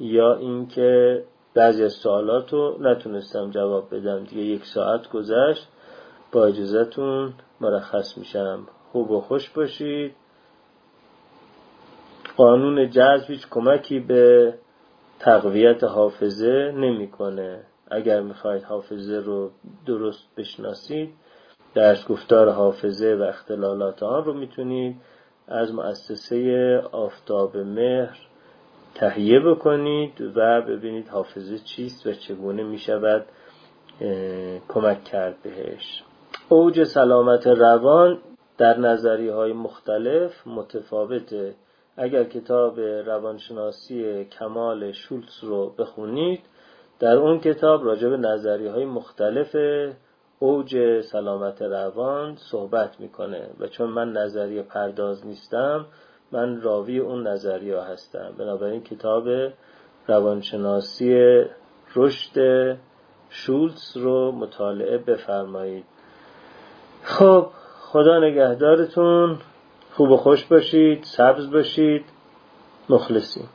Speaker 1: یا اینکه بعضی از سوالات رو نتونستم جواب بدم. دیگه یک ساعت گذشت. با اجازتون مرخص میشم. خوب و خوش باشید. قانون جذب هیچ کمکی به تقویت حافظه نمی‌کنه. اگر می‌خواید حافظه رو درست بشناسید درس گفتار حافظه و اختلالات آن رو می‌تونید از مؤسسه آفتاب مهر تهیه بکنید و ببینید حافظه چیست و چگونه می‌شود کمک کرد بهش. اوج سلامت روان در نظری های مختلف متفاوته. اگر کتاب روانشناسی کمال شولتز رو بخونید در اون کتاب راجع به نظری های مختلف اوج سلامت روان صحبت می‌کنه و چون من نظریه پرداز نیستم من راوی اون نظریه هستم. بنابراین کتاب روانشناسی رشد شولتز رو مطالعه بفرمایید. خب خدا نگهدارتون. خوب و خوش باشید سبز باشید. مخلصیم.